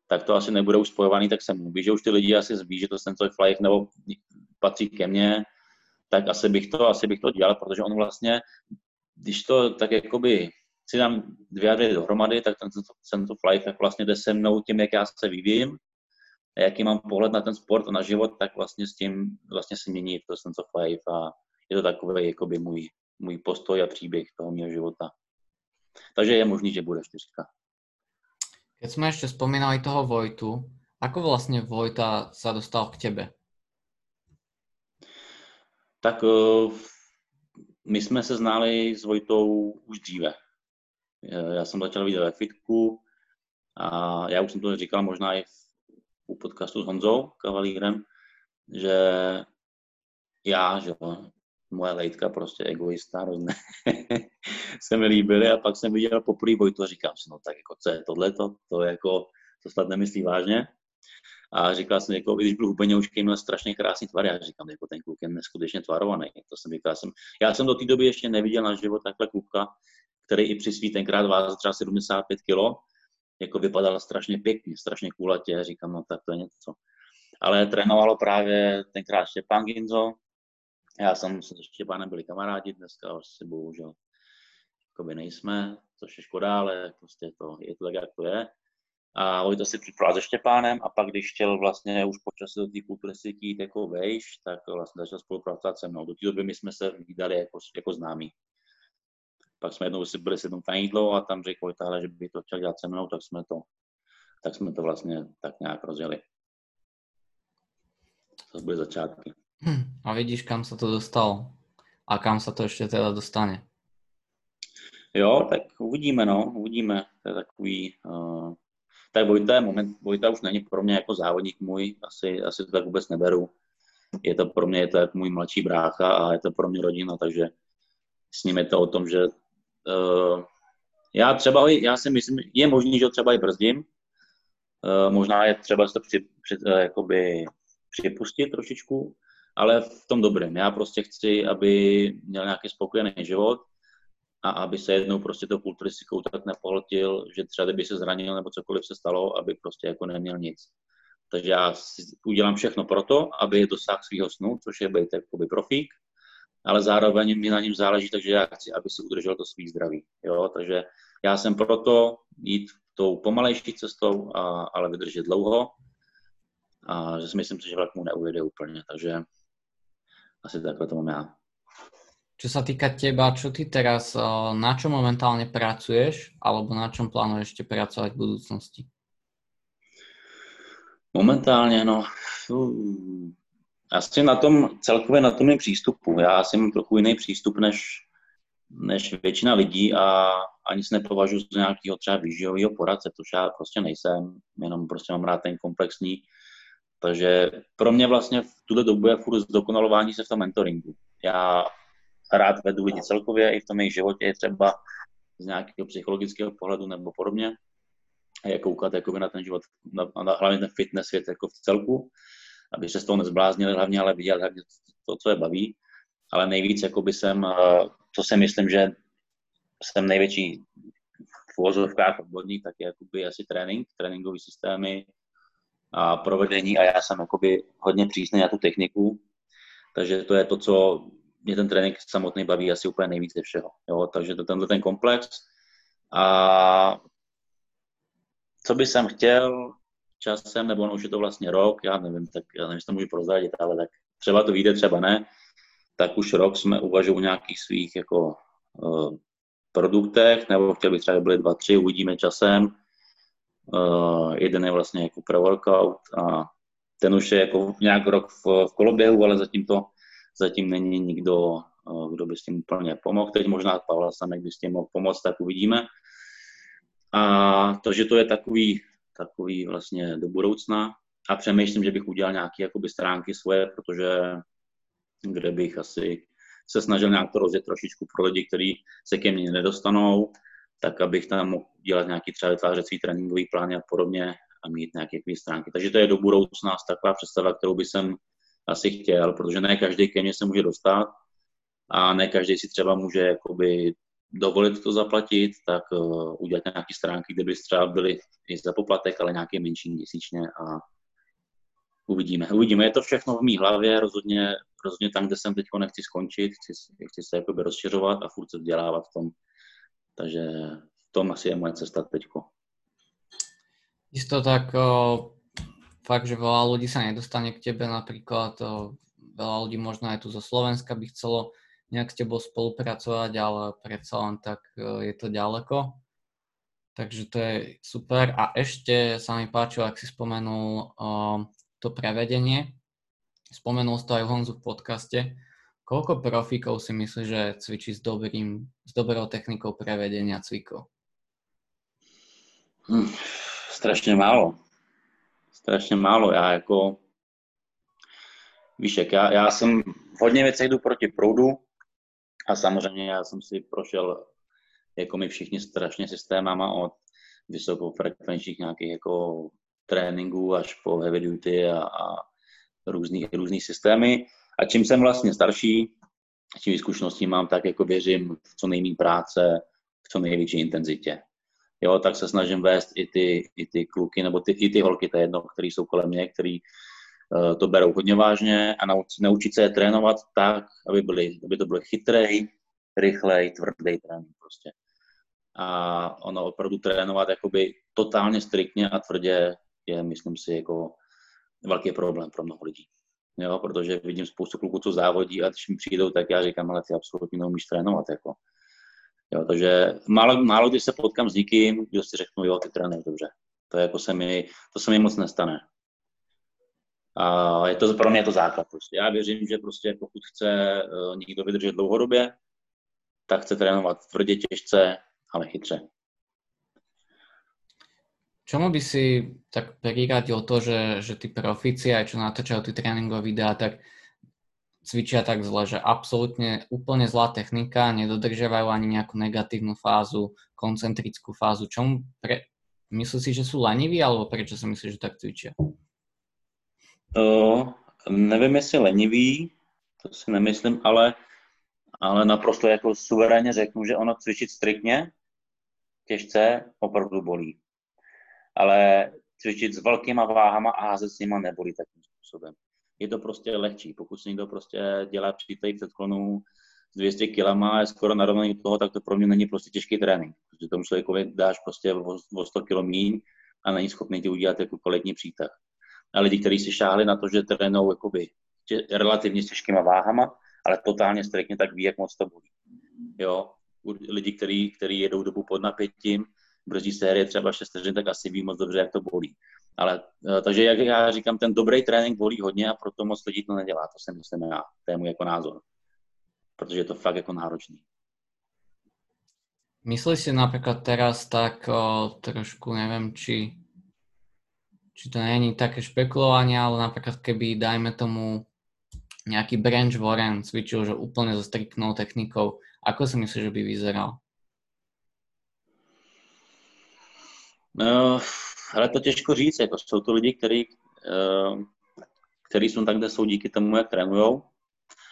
Speaker 2: tak to asi nebude už spojovaný, tak se mluví, že už ty lidi asi zví, že to Sense of Life nebo patří ke mně, tak asi bych to, asi bych to dělal, protože on vlastně, když to tak jakoby si dám dvě a dohromady, tak ten Sense of Life jak vlastně jde se mnou tím, jak já se vyvím a jaký mám pohled na ten sport a na život, tak vlastně s tím vlastně se mění to sense of life a je to takový jakoby můj, můj postoj a příběh toho mého života. Takže je možný, že bude čtyřka.
Speaker 1: Keď jsme ještě spomínali toho Vojtu, ako vlastně Vojta sa dostal k tebe?
Speaker 2: Tak uh, my jsme se znali s Vojtou už dříve. já jsem začal vidět ve fitku a já už jsem to říkal možná i u podcastu s Honzou Kavalírem, že já, že moje lejtka, prostě egoista, hrozně, *laughs* se mi líbily a pak jsem viděl poprvé Vojtu a říkám si, no tak jako co je tohleto, to je jako, to snad nemyslí vážně. A říkal jsem, jako, když byl úplně už měl strašně krásný tvar, já říkám, jako ten kluk je neskutečně tvarovaný. To jsem říkal, jsem, já jsem do té doby ještě neviděl na život takhle kluka, který i při svý tenkrát vážil třeba 75 kg, jako vypadal strašně pěkně, strašně kulatě, říkám, no tak to je něco. Ale trénovalo právě tenkrát Štěpán Ginzo, já jsem se s Štěpánem byli kamarádi, dneska už si bohužel jakoby nejsme, což je škoda, ale prostě to, je to tak, jak to je. A Vojta si připravil se Štěpánem a pak, když chtěl vlastně už počas do té kulturistiky jít jako vejš, tak vlastně začal spolupracovat se mnou. Do té doby my jsme se vydali jako, jako známí. Pak jsme jednou si byli sednout na jídlo a tam řekl Vojta, že by to chtěl dělat se mnou, tak jsme to, tak jsme to vlastně tak nějak rozjeli. To byly začátky.
Speaker 1: Hm, a vidíš, kam se to dostalo. A kam se to ještě teda dostane.
Speaker 2: Jo, tak uvidíme, no, uvidíme. To je takový, uh, tak Vojta, je moment, Vojta už není pro mě jako závodník můj, asi, asi to tak vůbec neberu. Je to pro mě, je to jako můj mladší brácha a je to pro mě rodina, takže s ním je to o tom, že uh, já třeba, já si myslím, je možný, že ho třeba i brzdím, uh, možná je třeba se to při, při, uh, jakoby připustit trošičku, ale v tom dobrém. Já prostě chci, aby měl nějaký spokojený život a aby se jednou prostě to kulturistikou tak nepohltil, že třeba kdyby se zranil nebo cokoliv se stalo, aby prostě jako neměl nic. Takže já udělám všechno pro to, aby dosáhl svého snu, což je být jakoby profík, ale zároveň mi na něm záleží, takže já chci, aby si udržel to svý zdraví. Jo? Takže já jsem proto jít tou pomalejší cestou, a, ale vydržet dlouho. A že si myslím, že vlak mu neujede úplně. Takže asi takhle to mám já.
Speaker 1: Čo sa týka teba, čo ty teraz, na čom momentálne pracuješ, alebo na čom plánuješ ešte pracovať v budúcnosti?
Speaker 2: Momentálně, no, asi na tom, celkově na tom je přístupu. Já mám trochu jiný přístup než, než většina lidí a ani se nepovažuji za nějakého třeba výživového poradce, což já prostě nejsem, jenom prostě mám rád ten komplexní takže pro mě vlastně v tuhle dobu je furt zdokonalování se v tom mentoringu. Já rád vedu lidi celkově, i v tom jejich životě je třeba z nějakého psychologického pohledu nebo podobně. A jak koukat jakoby na ten život, na, na, hlavně ten fitness svět jako v celku, aby se z toho nezbláznili hlavně, ale viděli hlavně to, co je baví. Ale nejvíc jakoby jsem, co si myslím, že jsem největší v uvozovkách odborník, tak je jakoby asi trénink, tréninkové systémy, a provedení a já jsem jakoby hodně přísný na tu techniku, takže to je to, co mě ten trénink samotný baví asi úplně nejvíc ze všeho. Jo? Takže to tenhle ten komplex. A co by jsem chtěl časem, nebo už je to vlastně rok, já nevím, tak já nevím, jestli to můžu prozradit, ale tak třeba to vyjde, třeba ne, tak už rok jsme uvažovali o nějakých svých jako uh, produktech, nebo chtěl bych třeba, byly dva, tři, uvidíme časem, Uh, jeden je vlastně jako pre-workout a ten už je jako nějak rok v, v koloběhu, ale zatím to zatím není nikdo, uh, kdo by s tím úplně pomohl. Teď možná Pavel Samek by s tím mohl pomoct, tak uvidíme. A to, že to je takový, takový vlastně do budoucna a přemýšlím, že bych udělal nějaké jakoby stránky svoje, protože kde bych asi se snažil nějak to rozjet trošičku pro lidi, kteří se ke mně nedostanou, tak abych tam mohl dělat nějaký třeba vytvářet svý tréninkový plány a podobně a mít nějaké stránky. Takže to je do budoucna taková představa, kterou bych jsem asi chtěl, protože ne každý ke mně se může dostat a ne každý si třeba může jakoby dovolit to zaplatit, tak uh, udělat nějaké stránky, kde by třeba byly i za poplatek, ale nějaké menší měsíčně a uvidíme. Uvidíme, je to všechno v mý hlavě, rozhodně, rozhodně tam, kde jsem teď nechci skončit, chci, chci se rozšiřovat a furt se vzdělávat v tom, takže v tom asi je moje cesta teďko.
Speaker 1: Isto tak o, fakt, že veľa ľudí sa nedostane k tebe, napríklad o, veľa ľudí možno aj tu zo Slovenska by chcelo nejak s tebou spolupracovať, ale predsa len tak o, je to ďaleko. Takže to je super. A ešte sa mi páčilo, ak si spomenul o, to prevedenie. Spomenul si to aj Honzu v podcaste, Koľko profíkov si myslíš, že cvičí s, dobrým, s dobrou technikou prevedenia cvikov?
Speaker 2: Hm, strašně málo. Strašně málo. Já jako, víš, jak já, já jsem v hodně věcech jdu proti proudu a samozřejmě já jsem si prošel, jako my všichni, strašně systémama od vysokofrekvenčních nějakých jako tréninků až po heavy duty a, a různý, různý systémy. A čím jsem vlastně starší, čím zkušeností mám, tak jako věřím v co nejméně práce, v co největší intenzitě. Jo, tak se snažím vést i ty, i ty kluky, nebo ty, i ty holky, to je jedno, který jsou kolem mě, který uh, to berou hodně vážně a naučit, se je trénovat tak, aby, byly, aby to bylo chytrý, rychlej, tvrdý trénink prostě. A ono opravdu trénovat jakoby totálně striktně a tvrdě je, myslím si, jako velký problém pro mnoho lidí. Jo, protože vidím spoustu kluků, co závodí a když mi přijdou, tak já říkám, ale ty absolutně neumíš trénovat. Jako. Jo, takže málo, málo když se potkám s někým, kdo si řeknu, jo, ty trénuješ dobře. To, jako se mi, to se mi moc nestane. A je to, pro mě je to základ. Prostě. Já věřím, že prostě pokud chce uh, někdo vydržet dlouhodobě, tak chce trénovat tvrdě, těžce, ale chytře.
Speaker 1: Čomu by si tak priradil to, že, že tí profici, aj čo natáčajú tí tréningové videá, tak cvičia tak zle, že absolútne úplne zlá technika, nedodržiavajú ani nejakú negatívnu fázu, koncentrickú fázu. Čomu pre... Myslíš si, že sú leniví, alebo prečo si myslíš, že tak cvičia?
Speaker 2: Uh, nevím, jestli leniví, to si nemyslím, ale, ale naprosto jako suverénně řeknu, že ono cvičit striktně, těžce, opravdu bolí ale cvičit s velkýma váhama a házet s nima nebolí takým způsobem. Je to prostě lehčí. Pokud si někdo prostě dělá přítej předklonu s 200 kg a je skoro narovnaný toho, tak to pro mě není prostě těžký trénink. Protože tomu člověkovi dáš prostě o 100 kg míň a není schopný ti udělat jako kvalitní přítah. A lidi, kteří si šáhli na to, že trénují jakoby relativně s těžkýma váhama, ale totálně striktně, tak ví, jak moc to bolí. Jo, lidi, kteří jedou dobu pod napětím, brzdí série třeba 6 vteřin, tak asi ví moc dobře, jak to bolí. Ale, eh, takže jak já říkám, ten dobrý trénink bolí hodně a proto moc lidí to nedělá, to si myslím já, to je můj jako názor. Protože je to fakt jako náročný.
Speaker 1: Myslíš si napríklad teraz tak o, trošku, neviem, či, či to není také špekulovanie, ale napríklad keby, dajme tomu, nejaký branch Warren cvičil, že úplne so technikou, ako si myslíš, že by vyzeral?
Speaker 2: No, ale to těžko říct, jako jsou to lidi, kteří uh, který jsou tak, kde jsou díky tomu, jak trénujou.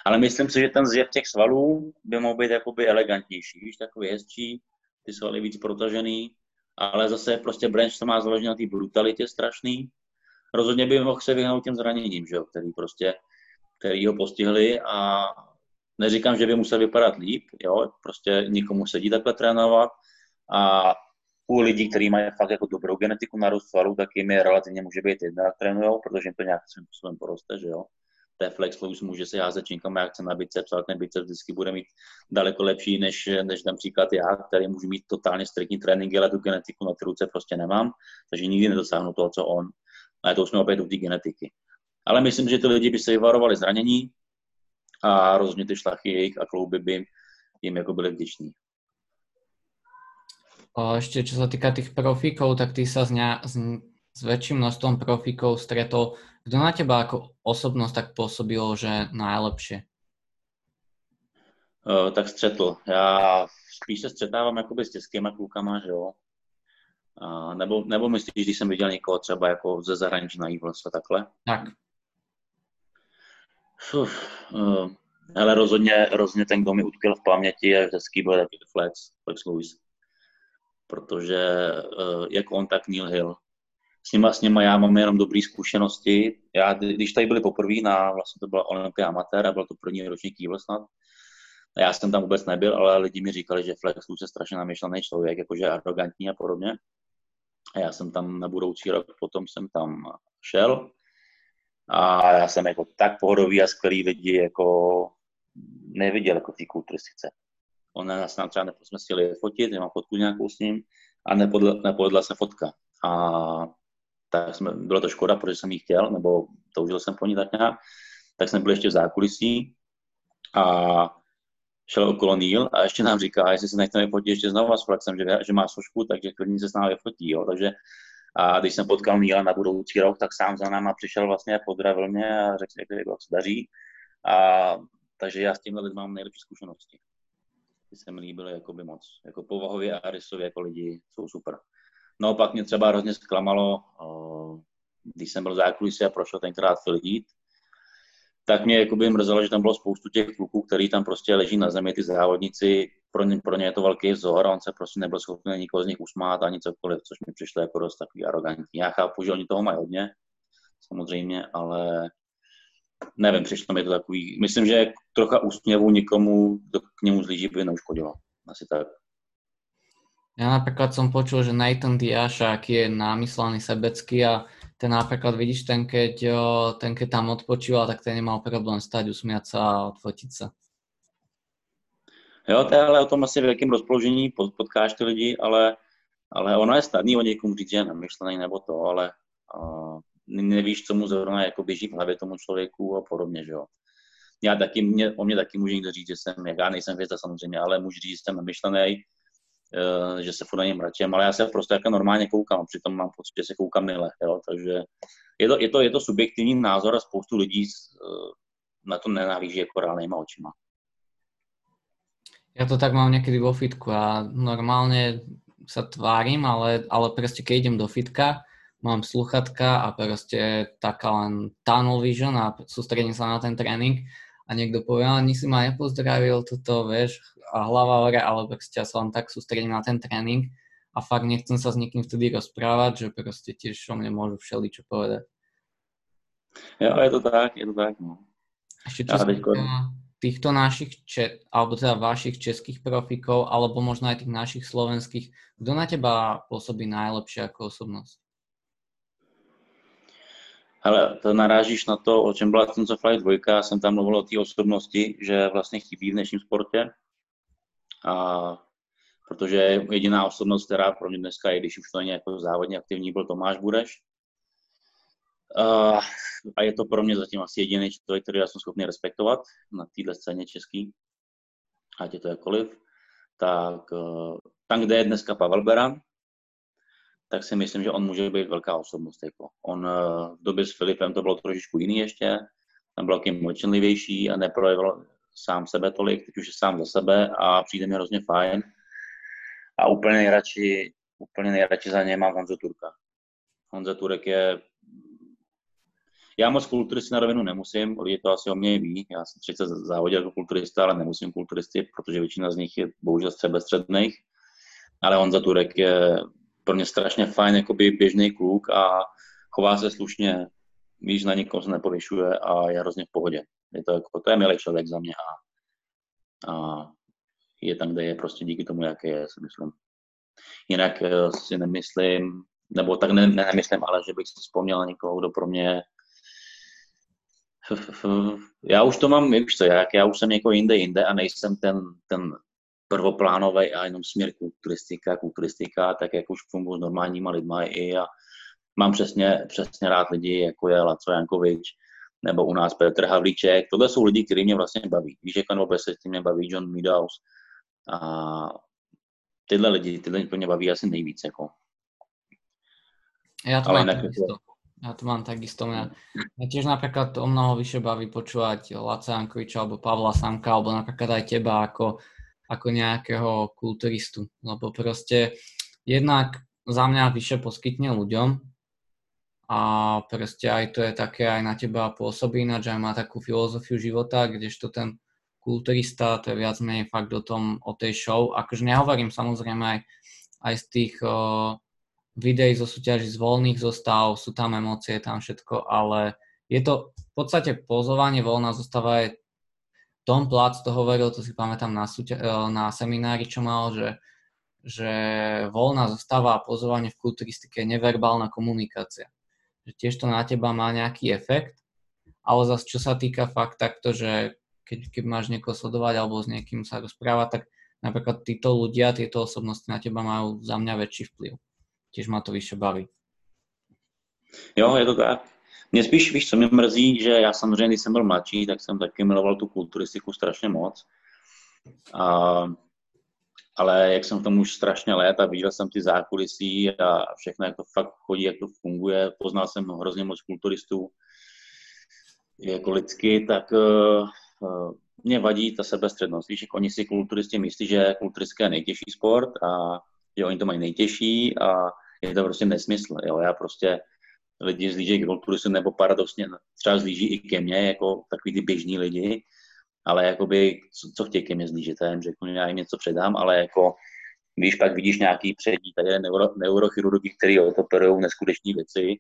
Speaker 2: Ale myslím si, že ten zjev těch svalů by mohl být jakoby elegantnější, víš, takový hezčí, ty svaly víc protažený, ale zase prostě branch to má založené na té brutalitě strašný. Rozhodně by mohl se vyhnout těm zraněním, že jo, který prostě, který ho postihli a neříkám, že by musel vypadat líp, jo, prostě nikomu sedí takhle trénovat a u lidí, kteří mají fakt jako dobrou genetiku na růst svalů, tak jim je relativně může být jedna, trénujou, protože jim to nějakým způsobem poroste, že jo. Té flex plus může si házet činkama, jak chce na biceps, ale ten biceps vždycky bude mít daleko lepší než, než například já, který můžu mít totálně striktní tréninky, ale tu genetiku na ty ruce prostě nemám, takže nikdy nedosáhnu toho, co on. Ale to už jsme opět u té genetiky. Ale myslím, že ty lidi by se vyvarovali zranění a rozhodně ty šlachy jejich a klouby by jim jako byly vděční.
Speaker 1: Ešte čo sa týka tých profíkov, tak ty sa s, ne, s, s väčším množstvom profíkov stretol. Kto na teba ako osobnosť tak pôsobilo, že najlepšie?
Speaker 2: Uh, tak střetl. Já spíš se střetávám jakoby s českýma klukama, že jo. Uh, nebo, nebo myslíš, když jsem viděl někoho třeba jako ze zahraničí na Evils a takhle?
Speaker 1: Tak.
Speaker 2: Uf, uh, ale rozhodně, rozhodně ten, kdo mi utkvěl v paměti, je hezký, byl taky Flex, Flex Lewis protože uh, jak on, tak Neil Hill. S nima, s nima já mám jenom dobré zkušenosti. Já, když tady byli poprvé na, vlastně to byla Olympia Amatér a byl to první ročník Evil snad, já jsem tam vůbec nebyl, ale lidi mi říkali, že Flex je strašně namyšlený člověk, jakože arrogantní a podobně. A já jsem tam na budoucí rok, potom jsem tam šel a já jsem jako tak pohodový a skvělý lidi jako neviděl jako té kulturistice. On nás nám třeba jsme chtěli fotit, nemám fotku nějakou s ním a nepodla, nepodla se fotka. A tak jsme, bylo to škoda, protože jsem ji chtěl, nebo toužil jsem po ní tak nějak, tak jsme byli ještě v zákulisí a šel okolo Neil a ještě nám říká, jestli se nechceme fotit ještě znovu s Flexem, že, že má složku, takže klidně se s námi fotí. Jo. Takže a když jsem potkal Neila na budoucí rok, tak sám za náma přišel vlastně, pozdravil mě a řekl, jak se daří. A, takže já s tímhle lidmi mám nejlepší zkušenosti. Ty se mi líbily jakoby moc. Jako povahově a rysově jako lidi jsou super. No pak mě třeba hrozně zklamalo, když jsem byl v zákulisí a prošel tenkrát Heath, tak mě jakoby mrzelo, že tam bylo spoustu těch kluků, který tam prostě leží na zemi, ty závodníci, pro ně, pro ně je to velký vzor a on se prostě nebyl schopný nikoho z nich usmát ani cokoliv, což mi přišlo jako dost takový arrogantní. Já chápu, že oni toho mají hodně, samozřejmě, ale nevím, přišlo mi to takový, myslím, že trocha úsměvu nikomu, kdo k němu zlíží, by neuškodilo. Asi tak.
Speaker 1: Ja napríklad som počul, že Nathan Diašák je námyslaný sebecký a ten napríklad vidíš, ten keď, ten keď tam odpočíval, tak ten nemal problém stať, usmiať sa a odfotiť sa.
Speaker 2: Jo, to je ale o tom asi v jakém rozpoložení potkáš ty lidi, ale, ale ono je snadný o někomu říct, že je namyšlený nebo to, ale uh, nevíš, co mu zrovna jako běží v hlavě tomu člověku a podobně, že jo. Já taky, mě, o mě taky může někdo říct, že jsem, já nejsem hvězda samozřejmě, ale můžu říct, že jsem namyšlený, uh, že se furt na něm mračím, ale já se prostě jako normálně koukám, přitom mám pocit, že se koukám mile, jo, takže je to, je to, je to subjektivní názor a spoustu lidí uh, na to nenahlíží jako reálnýma očima.
Speaker 1: Ja to tak mám niekedy vo fitku a normálne sa tvárim, ale, ale proste keď idem do fitka, mám sluchatka a proste taká len tunnel vision a sústredím sa na ten tréning a niekto povie, ale si ma nepozdravil, toto, vieš, a hlava hore, ale proste ja sa len tak sústredím na ten tréning a fakt nechcem sa s nikým vtedy rozprávať, že proste tiež o mne môžu všeličo povedať.
Speaker 2: Jo, je to tak, je to tak, no.
Speaker 1: Ešte čo ja, týchto našich, alebo teda vašich českých profikov, alebo možno aj tých našich slovenských, kto na teba pôsobí najlepšie ako osobnosť?
Speaker 2: Ale to narážíš na to, o čem byla Tenzo Flight 2, já jsem tam mluvil o té osobnosti, že vlastně chybí v dnešním sportě. A protože jediná osobnost, která pro mě dneska je, když už to není jako závodně aktivní, byl Tomáš Bureš. Uh, a je to pro mě zatím asi jediný člověk, který já jsem schopný respektovat na této scéně český, ať je to jakkoliv. Tak uh, tam, kde je dneska Pavel Beran, tak si myslím, že on může být velká osobnost. Jako. On uh, v době s Filipem to bylo trošičku jiný ještě, tam byl takým mlčenlivější a neprojevil sám sebe tolik, teď už je sám za sebe a přijde mi hrozně fajn. A úplně nejradši, úplně nejradši za něj mám Honzo Turka. Honza Turek je já moc kulturisty na rovinu nemusím, lidi to asi o mě ví. Já jsem 30 závodil jako kulturista, ale nemusím kulturisty, protože většina z nich je bohužel středbestředných. Ale Honza Turek je pro mě strašně fajn, jakoby běžný kluk a chová se slušně, víš, na nikoho se nepovyšuje a je hrozně v pohodě. Je to, jako, to je milý člověk za mě a, a je tam, kde je prostě díky tomu, jaký je, si myslím. Jinak eh, si nemyslím, nebo tak ne, ne, nemyslím, ale že bych si vzpomněl na někoho, kdo pro mě já už to mám, víš co, jak já už jsem jako jinde, jinde a nejsem ten, ten prvoplánový a jenom směr kulturistika, kulturistika, tak jak už funguji s normálníma lidma i a mám přesně, přesně rád lidi, jako je Laco Jankovič, nebo u nás Petr Havlíček. Tohle jsou lidi, kteří mě vlastně baví. Víš, jak nebo se mě baví John Meadows. A tyhle lidi, tyhle mě baví asi nejvíc. Jako.
Speaker 1: Já to Ale mám ja to mám takisto. Mňa, mňa tiež napríklad o mnoho vyššie baví počúvať Laca Jankoviča alebo Pavla Samka alebo napríklad aj teba ako, ako nejakého kulturistu. Lebo proste jednak za mňa vyššie poskytne ľuďom a proste aj to je také aj na teba pôsobí, ináč aj má takú filozofiu života, kdežto ten kulturista, to je viac menej fakt o tom, o tej show. Akože nehovorím samozrejme aj, aj z tých uh, videí zo súťaží z voľných zostav, sú tam emócie, tam všetko, ale je to v podstate pozovanie voľná zostava je Tom Plac to hovoril, to si pamätám na, súťa- e, na seminári, čo mal, že, že voľná zostava a pozovanie v kulturistike je neverbálna komunikácia. Že tiež to na teba má nejaký efekt, ale zase čo sa týka fakt takto, že keď, keď máš niekoho sledovať alebo s niekým sa rozprávať, tak napríklad títo ľudia, tieto osobnosti na teba majú za mňa väčší vplyv těž má to vyšší baví.
Speaker 2: Jo, je to tak. Mě spíš, víš, co mě mrzí, že já samozřejmě, když jsem byl mladší, tak jsem taky miloval tu kulturistiku strašně moc. A, ale jak jsem v tom už strašně let a viděl jsem ty zákulisí a všechno, jak to fakt chodí, jak to funguje, poznal jsem hrozně moc kulturistů jako lidsky, tak uh, mě vadí ta sebestřednost. Víš, jak oni si kulturisti myslí, že kulturistika je nejtěžší sport a že oni to mají nejtěžší a je to prostě nesmysl. Jo? Já prostě lidi zlíží k kulturistu nebo paradoxně třeba zlíží i ke mně, jako takový ty běžní lidi, ale jakoby, co, co chtějí ke mně zlížit, já jim řeknu, já jim něco předám, ale jako když pak vidíš nějaký přední, tady je neuro, neurochirurgi, který operují neskutečné věci,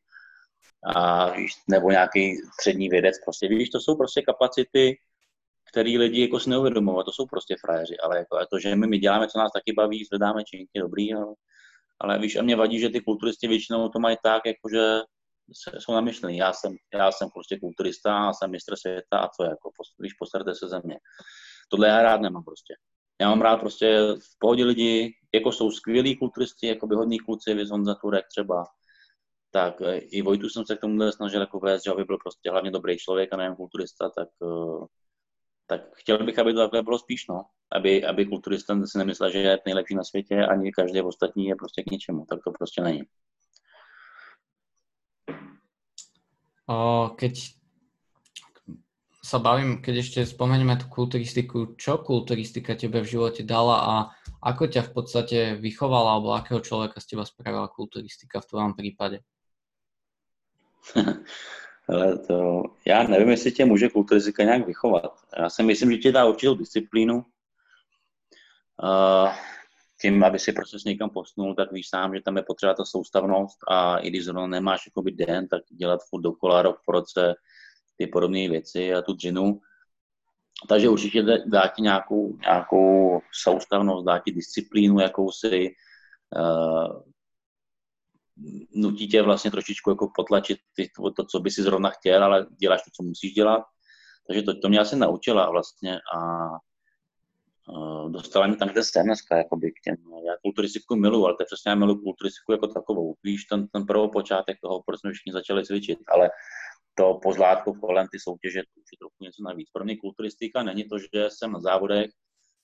Speaker 2: a nebo nějaký přední vědec, prostě víš, to jsou prostě kapacity, který lidi jako si neuvědomují, to jsou prostě frajeři, ale jako to, že my, my děláme, co nás taky baví, zvedáme činky, dobrý, ale, ale víš, a mě vadí, že ty kulturisti většinou to mají tak, jako že jsou namyšlený. Já jsem, já jsem prostě kulturista, jsem mistr světa a co jako, víš, postarte se ze mě. Tohle já rád nemám prostě. Já mám rád prostě v pohodě lidi, jako jsou skvělí kulturisti, jako by hodní kluci, Viz Honza Turek třeba, tak e, i Vojtu jsem se k tomu snažil jako vést, že aby byl prostě hlavně dobrý člověk a nejen kulturista, tak, e, tak chtěl bych, aby to takhle bylo spíš, no. Aby, aby kulturista si nemyslel, že je nejlepší na světě, ani každý ostatní je prostě k ničemu. Tak to prostě není.
Speaker 1: Keď sa bavím, keď ešte spomenieme tú kulturistiku, čo kulturistika tebe v živote dala a ako ťa v podstate vychovala, alebo akého človeka z teba spravila kulturistika v tvojom prípade? *laughs*
Speaker 2: Ale to, já nevím, jestli tě může kulturistika nějak vychovat. Já si myslím, že tě dá určitou disciplínu. Uh, tím, aby si prostě s někam posunul, tak víš sám, že tam je potřeba ta soustavnost a i když zrovna nemáš jakoby den, tak dělat furt dokola rok po roce ty podobné věci a tu dřinu. Takže určitě dá ti nějakou, nějakou soustavnost, dá ti disciplínu jakousi, uh, nutí tě vlastně trošičku jako potlačit ty, to, to, co by si zrovna chtěl, ale děláš to, co musíš dělat. Takže to, to mě asi naučila vlastně a dostala mě tam, kde dneska, jakoby k těm, já kulturistiku miluji, ale to je přesně já miluji kulturistiku jako takovou. Víš, ten, ten počátek toho, proč jsme všichni začali cvičit, ale to pozlátko kolem ty soutěže, to už je trochu něco navíc. Pro mě kulturistika není to, že jsem na závodech,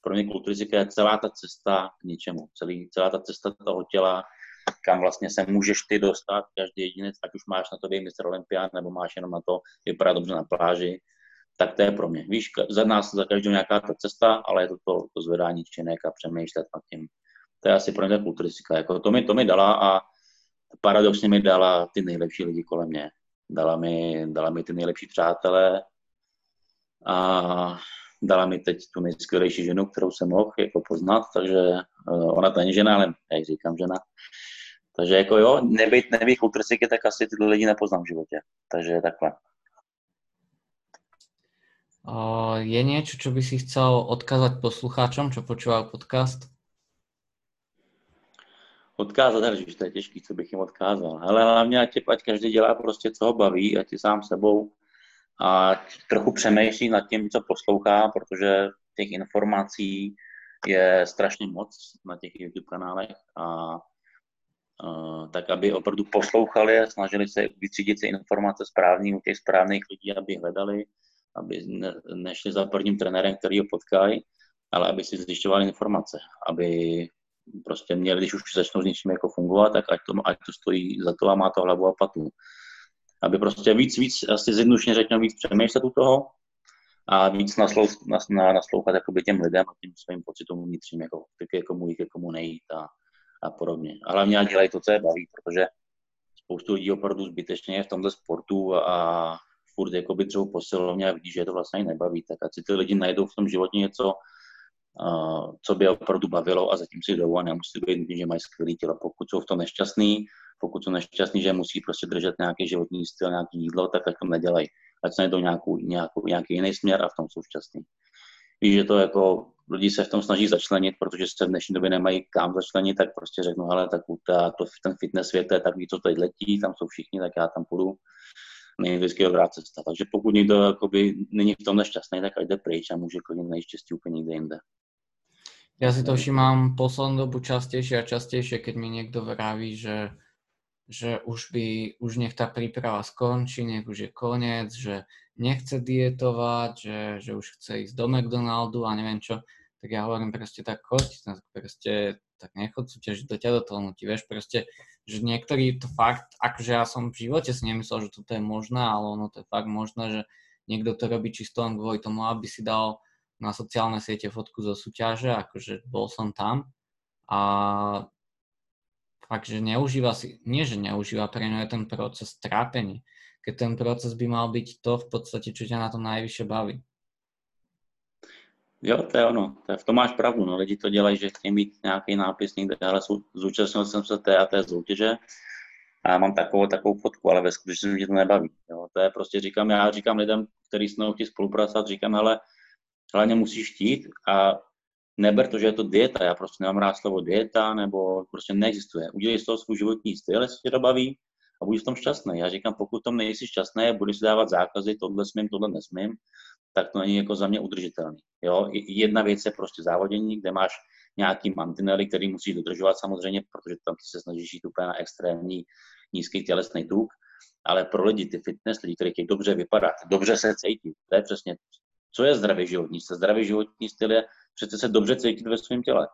Speaker 2: pro mě kulturistika je celá ta cesta k něčemu, celý, celá ta cesta toho těla, kam vlastně se můžeš ty dostat, každý jedinec, ať už máš na to mistr Olympián, nebo máš jenom na to vypadat dobře na pláži, tak to je pro mě. Víš, za nás, za každou nějaká ta cesta, ale je to to, to zvedání činek a přemýšlet nad tím. To je asi pro mě kulturistika. Jako to, mi, to mi dala a paradoxně mi dala ty nejlepší lidi kolem mě. Dala mi, dala mi ty nejlepší přátelé a dala mi teď tu nejskvělejší ženu, kterou jsem mohl jako poznat, takže uh, ona to není žena, ale já říkám žena. Takže jako jo, nebýt, nebýt kulturciky, tak asi tyhle lidi nepoznám v životě. Takže takhle.
Speaker 1: Je niečo, čo by si chcel odkázať poslucháčom, čo počúvajú podcast?
Speaker 2: Odkázat, ale to je těžký, co bych jim odkázal. Ale hlavně, ať, ať každý dělá prostě, co ho baví, ať je sám sebou a trochu přemýšlí nad tím, co poslouchá, protože těch informací je strašně moc na těch YouTube kanálech a tak aby opravdu poslouchali a snažili se vytřídit si informace správný u těch správných lidí, aby hledali, aby ne, nešli za prvním trenérem, který ho potkají, ale aby si zjišťovali informace, aby prostě měli, když už začnou s něčím jako fungovat, tak ať to, ať to stojí za to a má to hlavu a patu. Aby prostě víc, víc, asi zjednodušeně řekněme, víc přemýšlet u toho a víc naslou, nas, na, naslouchat těm lidem a těm svým pocitům vnitřním, jako, ke komu jít, ke komu nejít a, a podobně. A hlavně dělají to, co je baví, protože spoustu lidí opravdu zbytečně je v tomhle sportu a furt jakoby třeba posilovně a vidí, že je to vlastně nebaví, tak ať si ty lidi najdou v tom životě něco, uh, co by opravdu bavilo a zatím si jdou a nemusí být, že mají skvělý tělo. Pokud jsou v tom nešťastný, pokud jsou nešťastní, že musí prostě držet nějaký životní styl, nějaký jídlo, tak tak to nedělají. Ať se najdou nějakou, nějakou, nějaký jiný směr a v tom jsou šťastní. Víš, že to jako lidi se v tom snaží začlenit, protože se v dnešní době nemají kam začlenit, tak prostě řeknu, ale tak ta, to, ten fitness svět je takový, co teď letí, tam jsou všichni, tak já tam půjdu. Vždycky dobrá cesta. Takže pokud někdo jakoby, není v tom nešťastný, tak jde pryč a může klidně najít štěstí úplně někde jinde.
Speaker 1: Ja si to všímám poslednú dobu častejšie a častejšie, keď mi niekto vraví, že, že už by, už nech tá príprava skončí, nech už je koniec, že nechce dietovať, že, že už chce ísť do McDonaldu a neviem čo. tak ja hovorím proste tak choď, tak proste tak nechod súťažiť, do ťa do toho nutí, vieš, proste, že niektorí to fakt, akože ja som v živote si nemyslel, že toto je možné, ale ono to je fakt možné, že niekto to robí čisto len kvôli tomu, aby si dal na sociálne siete fotku zo súťaže, akože bol som tam a fakt, že neužíva si, nie že neužíva, pre je ten proces trápení, keď ten proces by mal byť to v podstate, čo ťa na to najvyššie baví.
Speaker 2: Jo, to je ono. To je, v tom máš pravdu. No. Lidi to dělají, že chtějí mít nějaký nápis někde, ale zúčastnil jsem se té a té soutěže a mám takovou, takovou fotku, ale ve skutečnosti mě to nebaví. Jo. To je prostě, říkám, já říkám lidem, kteří s mnou chtějí spolupracovat, říkám, hele, hlavně musíš chtít a neber to, že je to dieta. Já prostě nemám rád slovo dieta, nebo prostě neexistuje. Udělej z toho svůj životní styl, jestli tě to baví a budeš v tom šťastný. Já říkám, pokud tom nejsi šťastný, budeš si dávat zákazy, tohle smím, tohle nesmím, tak to není jako za mě udržitelný. Jo? Jedna věc je prostě závodění, kde máš nějaký mantinely, který musíš dodržovat samozřejmě, protože tam se snažíš jít úplně na extrémní nízký tělesný tuk, ale pro lidi, ty fitness lidi, kteří dobře vypadat, dobře se cítit, to je přesně, co je zdravý životní styl. Zdravý životní styl je přece se dobře cítit ve svém těle.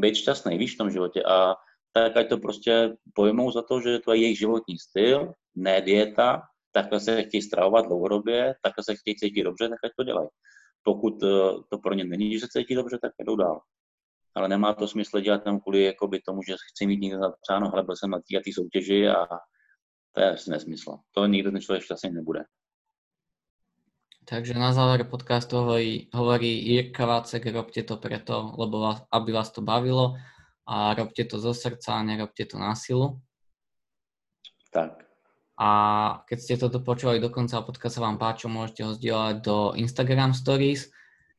Speaker 2: Být šťastný, víš, v tom životě a tak ať to prostě pojmou za to, že to je jejich životní styl, ne dieta, takhle se chtějí stravovat dlouhodobě, takhle se chtějí cítit dobře, tak ať to dělají. Pokud eh, to pro ně není, že se cítí dobře, tak jdou dál. Ale nemá to smysl dělat tam kvůli jakoby, tomu, že chci mít někde napsáno, ale byl jsem na té soutěži a to je asi nesmysl. To nikdo ten člověk šťastný nebude.
Speaker 1: Takže na záver podcastu hovorí, hovorí Jirka Vácek, robte to preto, lebo vás, aby vás to bavilo a robte to zo srdca, nerobte to na silu.
Speaker 2: Tak.
Speaker 1: A keď ste toto počúvali do konca a podcast sa vám páčil, môžete ho zdieľať do Instagram Stories.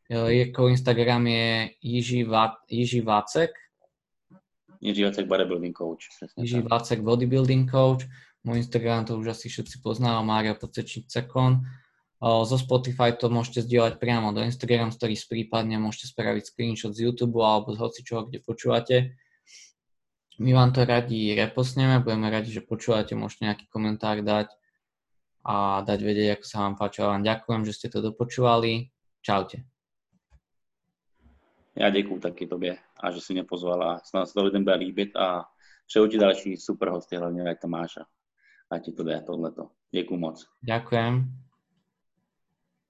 Speaker 1: Jirkov Instagram je Jiži, Va- Jiži Vácek.
Speaker 2: Jiži Vácek Bodybuilding Coach.
Speaker 1: Jiži Vácek Bodybuilding Coach. Môj Instagram to už asi všetci poznajú, Mária Pocečník Cekon. Zo Spotify to môžete zdieľať priamo do Instagram Stories, prípadne môžete spraviť screenshot z YouTube alebo z hocičoho, kde počúvate my vám to radi reposneme, budeme radi, že počúvate, môžete nejaký komentár dať a dať vedieť, ako sa vám páčilo. Vám ďakujem, že ste to dopočúvali. Čaute.
Speaker 2: Já děkuji taky tobě a že jsi mě pozval a snad se to lidem bude líbit a přeju ti další super hosty, hlavně jak Tomáša. A ti to jde tohleto. Děkuji moc.
Speaker 1: Ďakujem.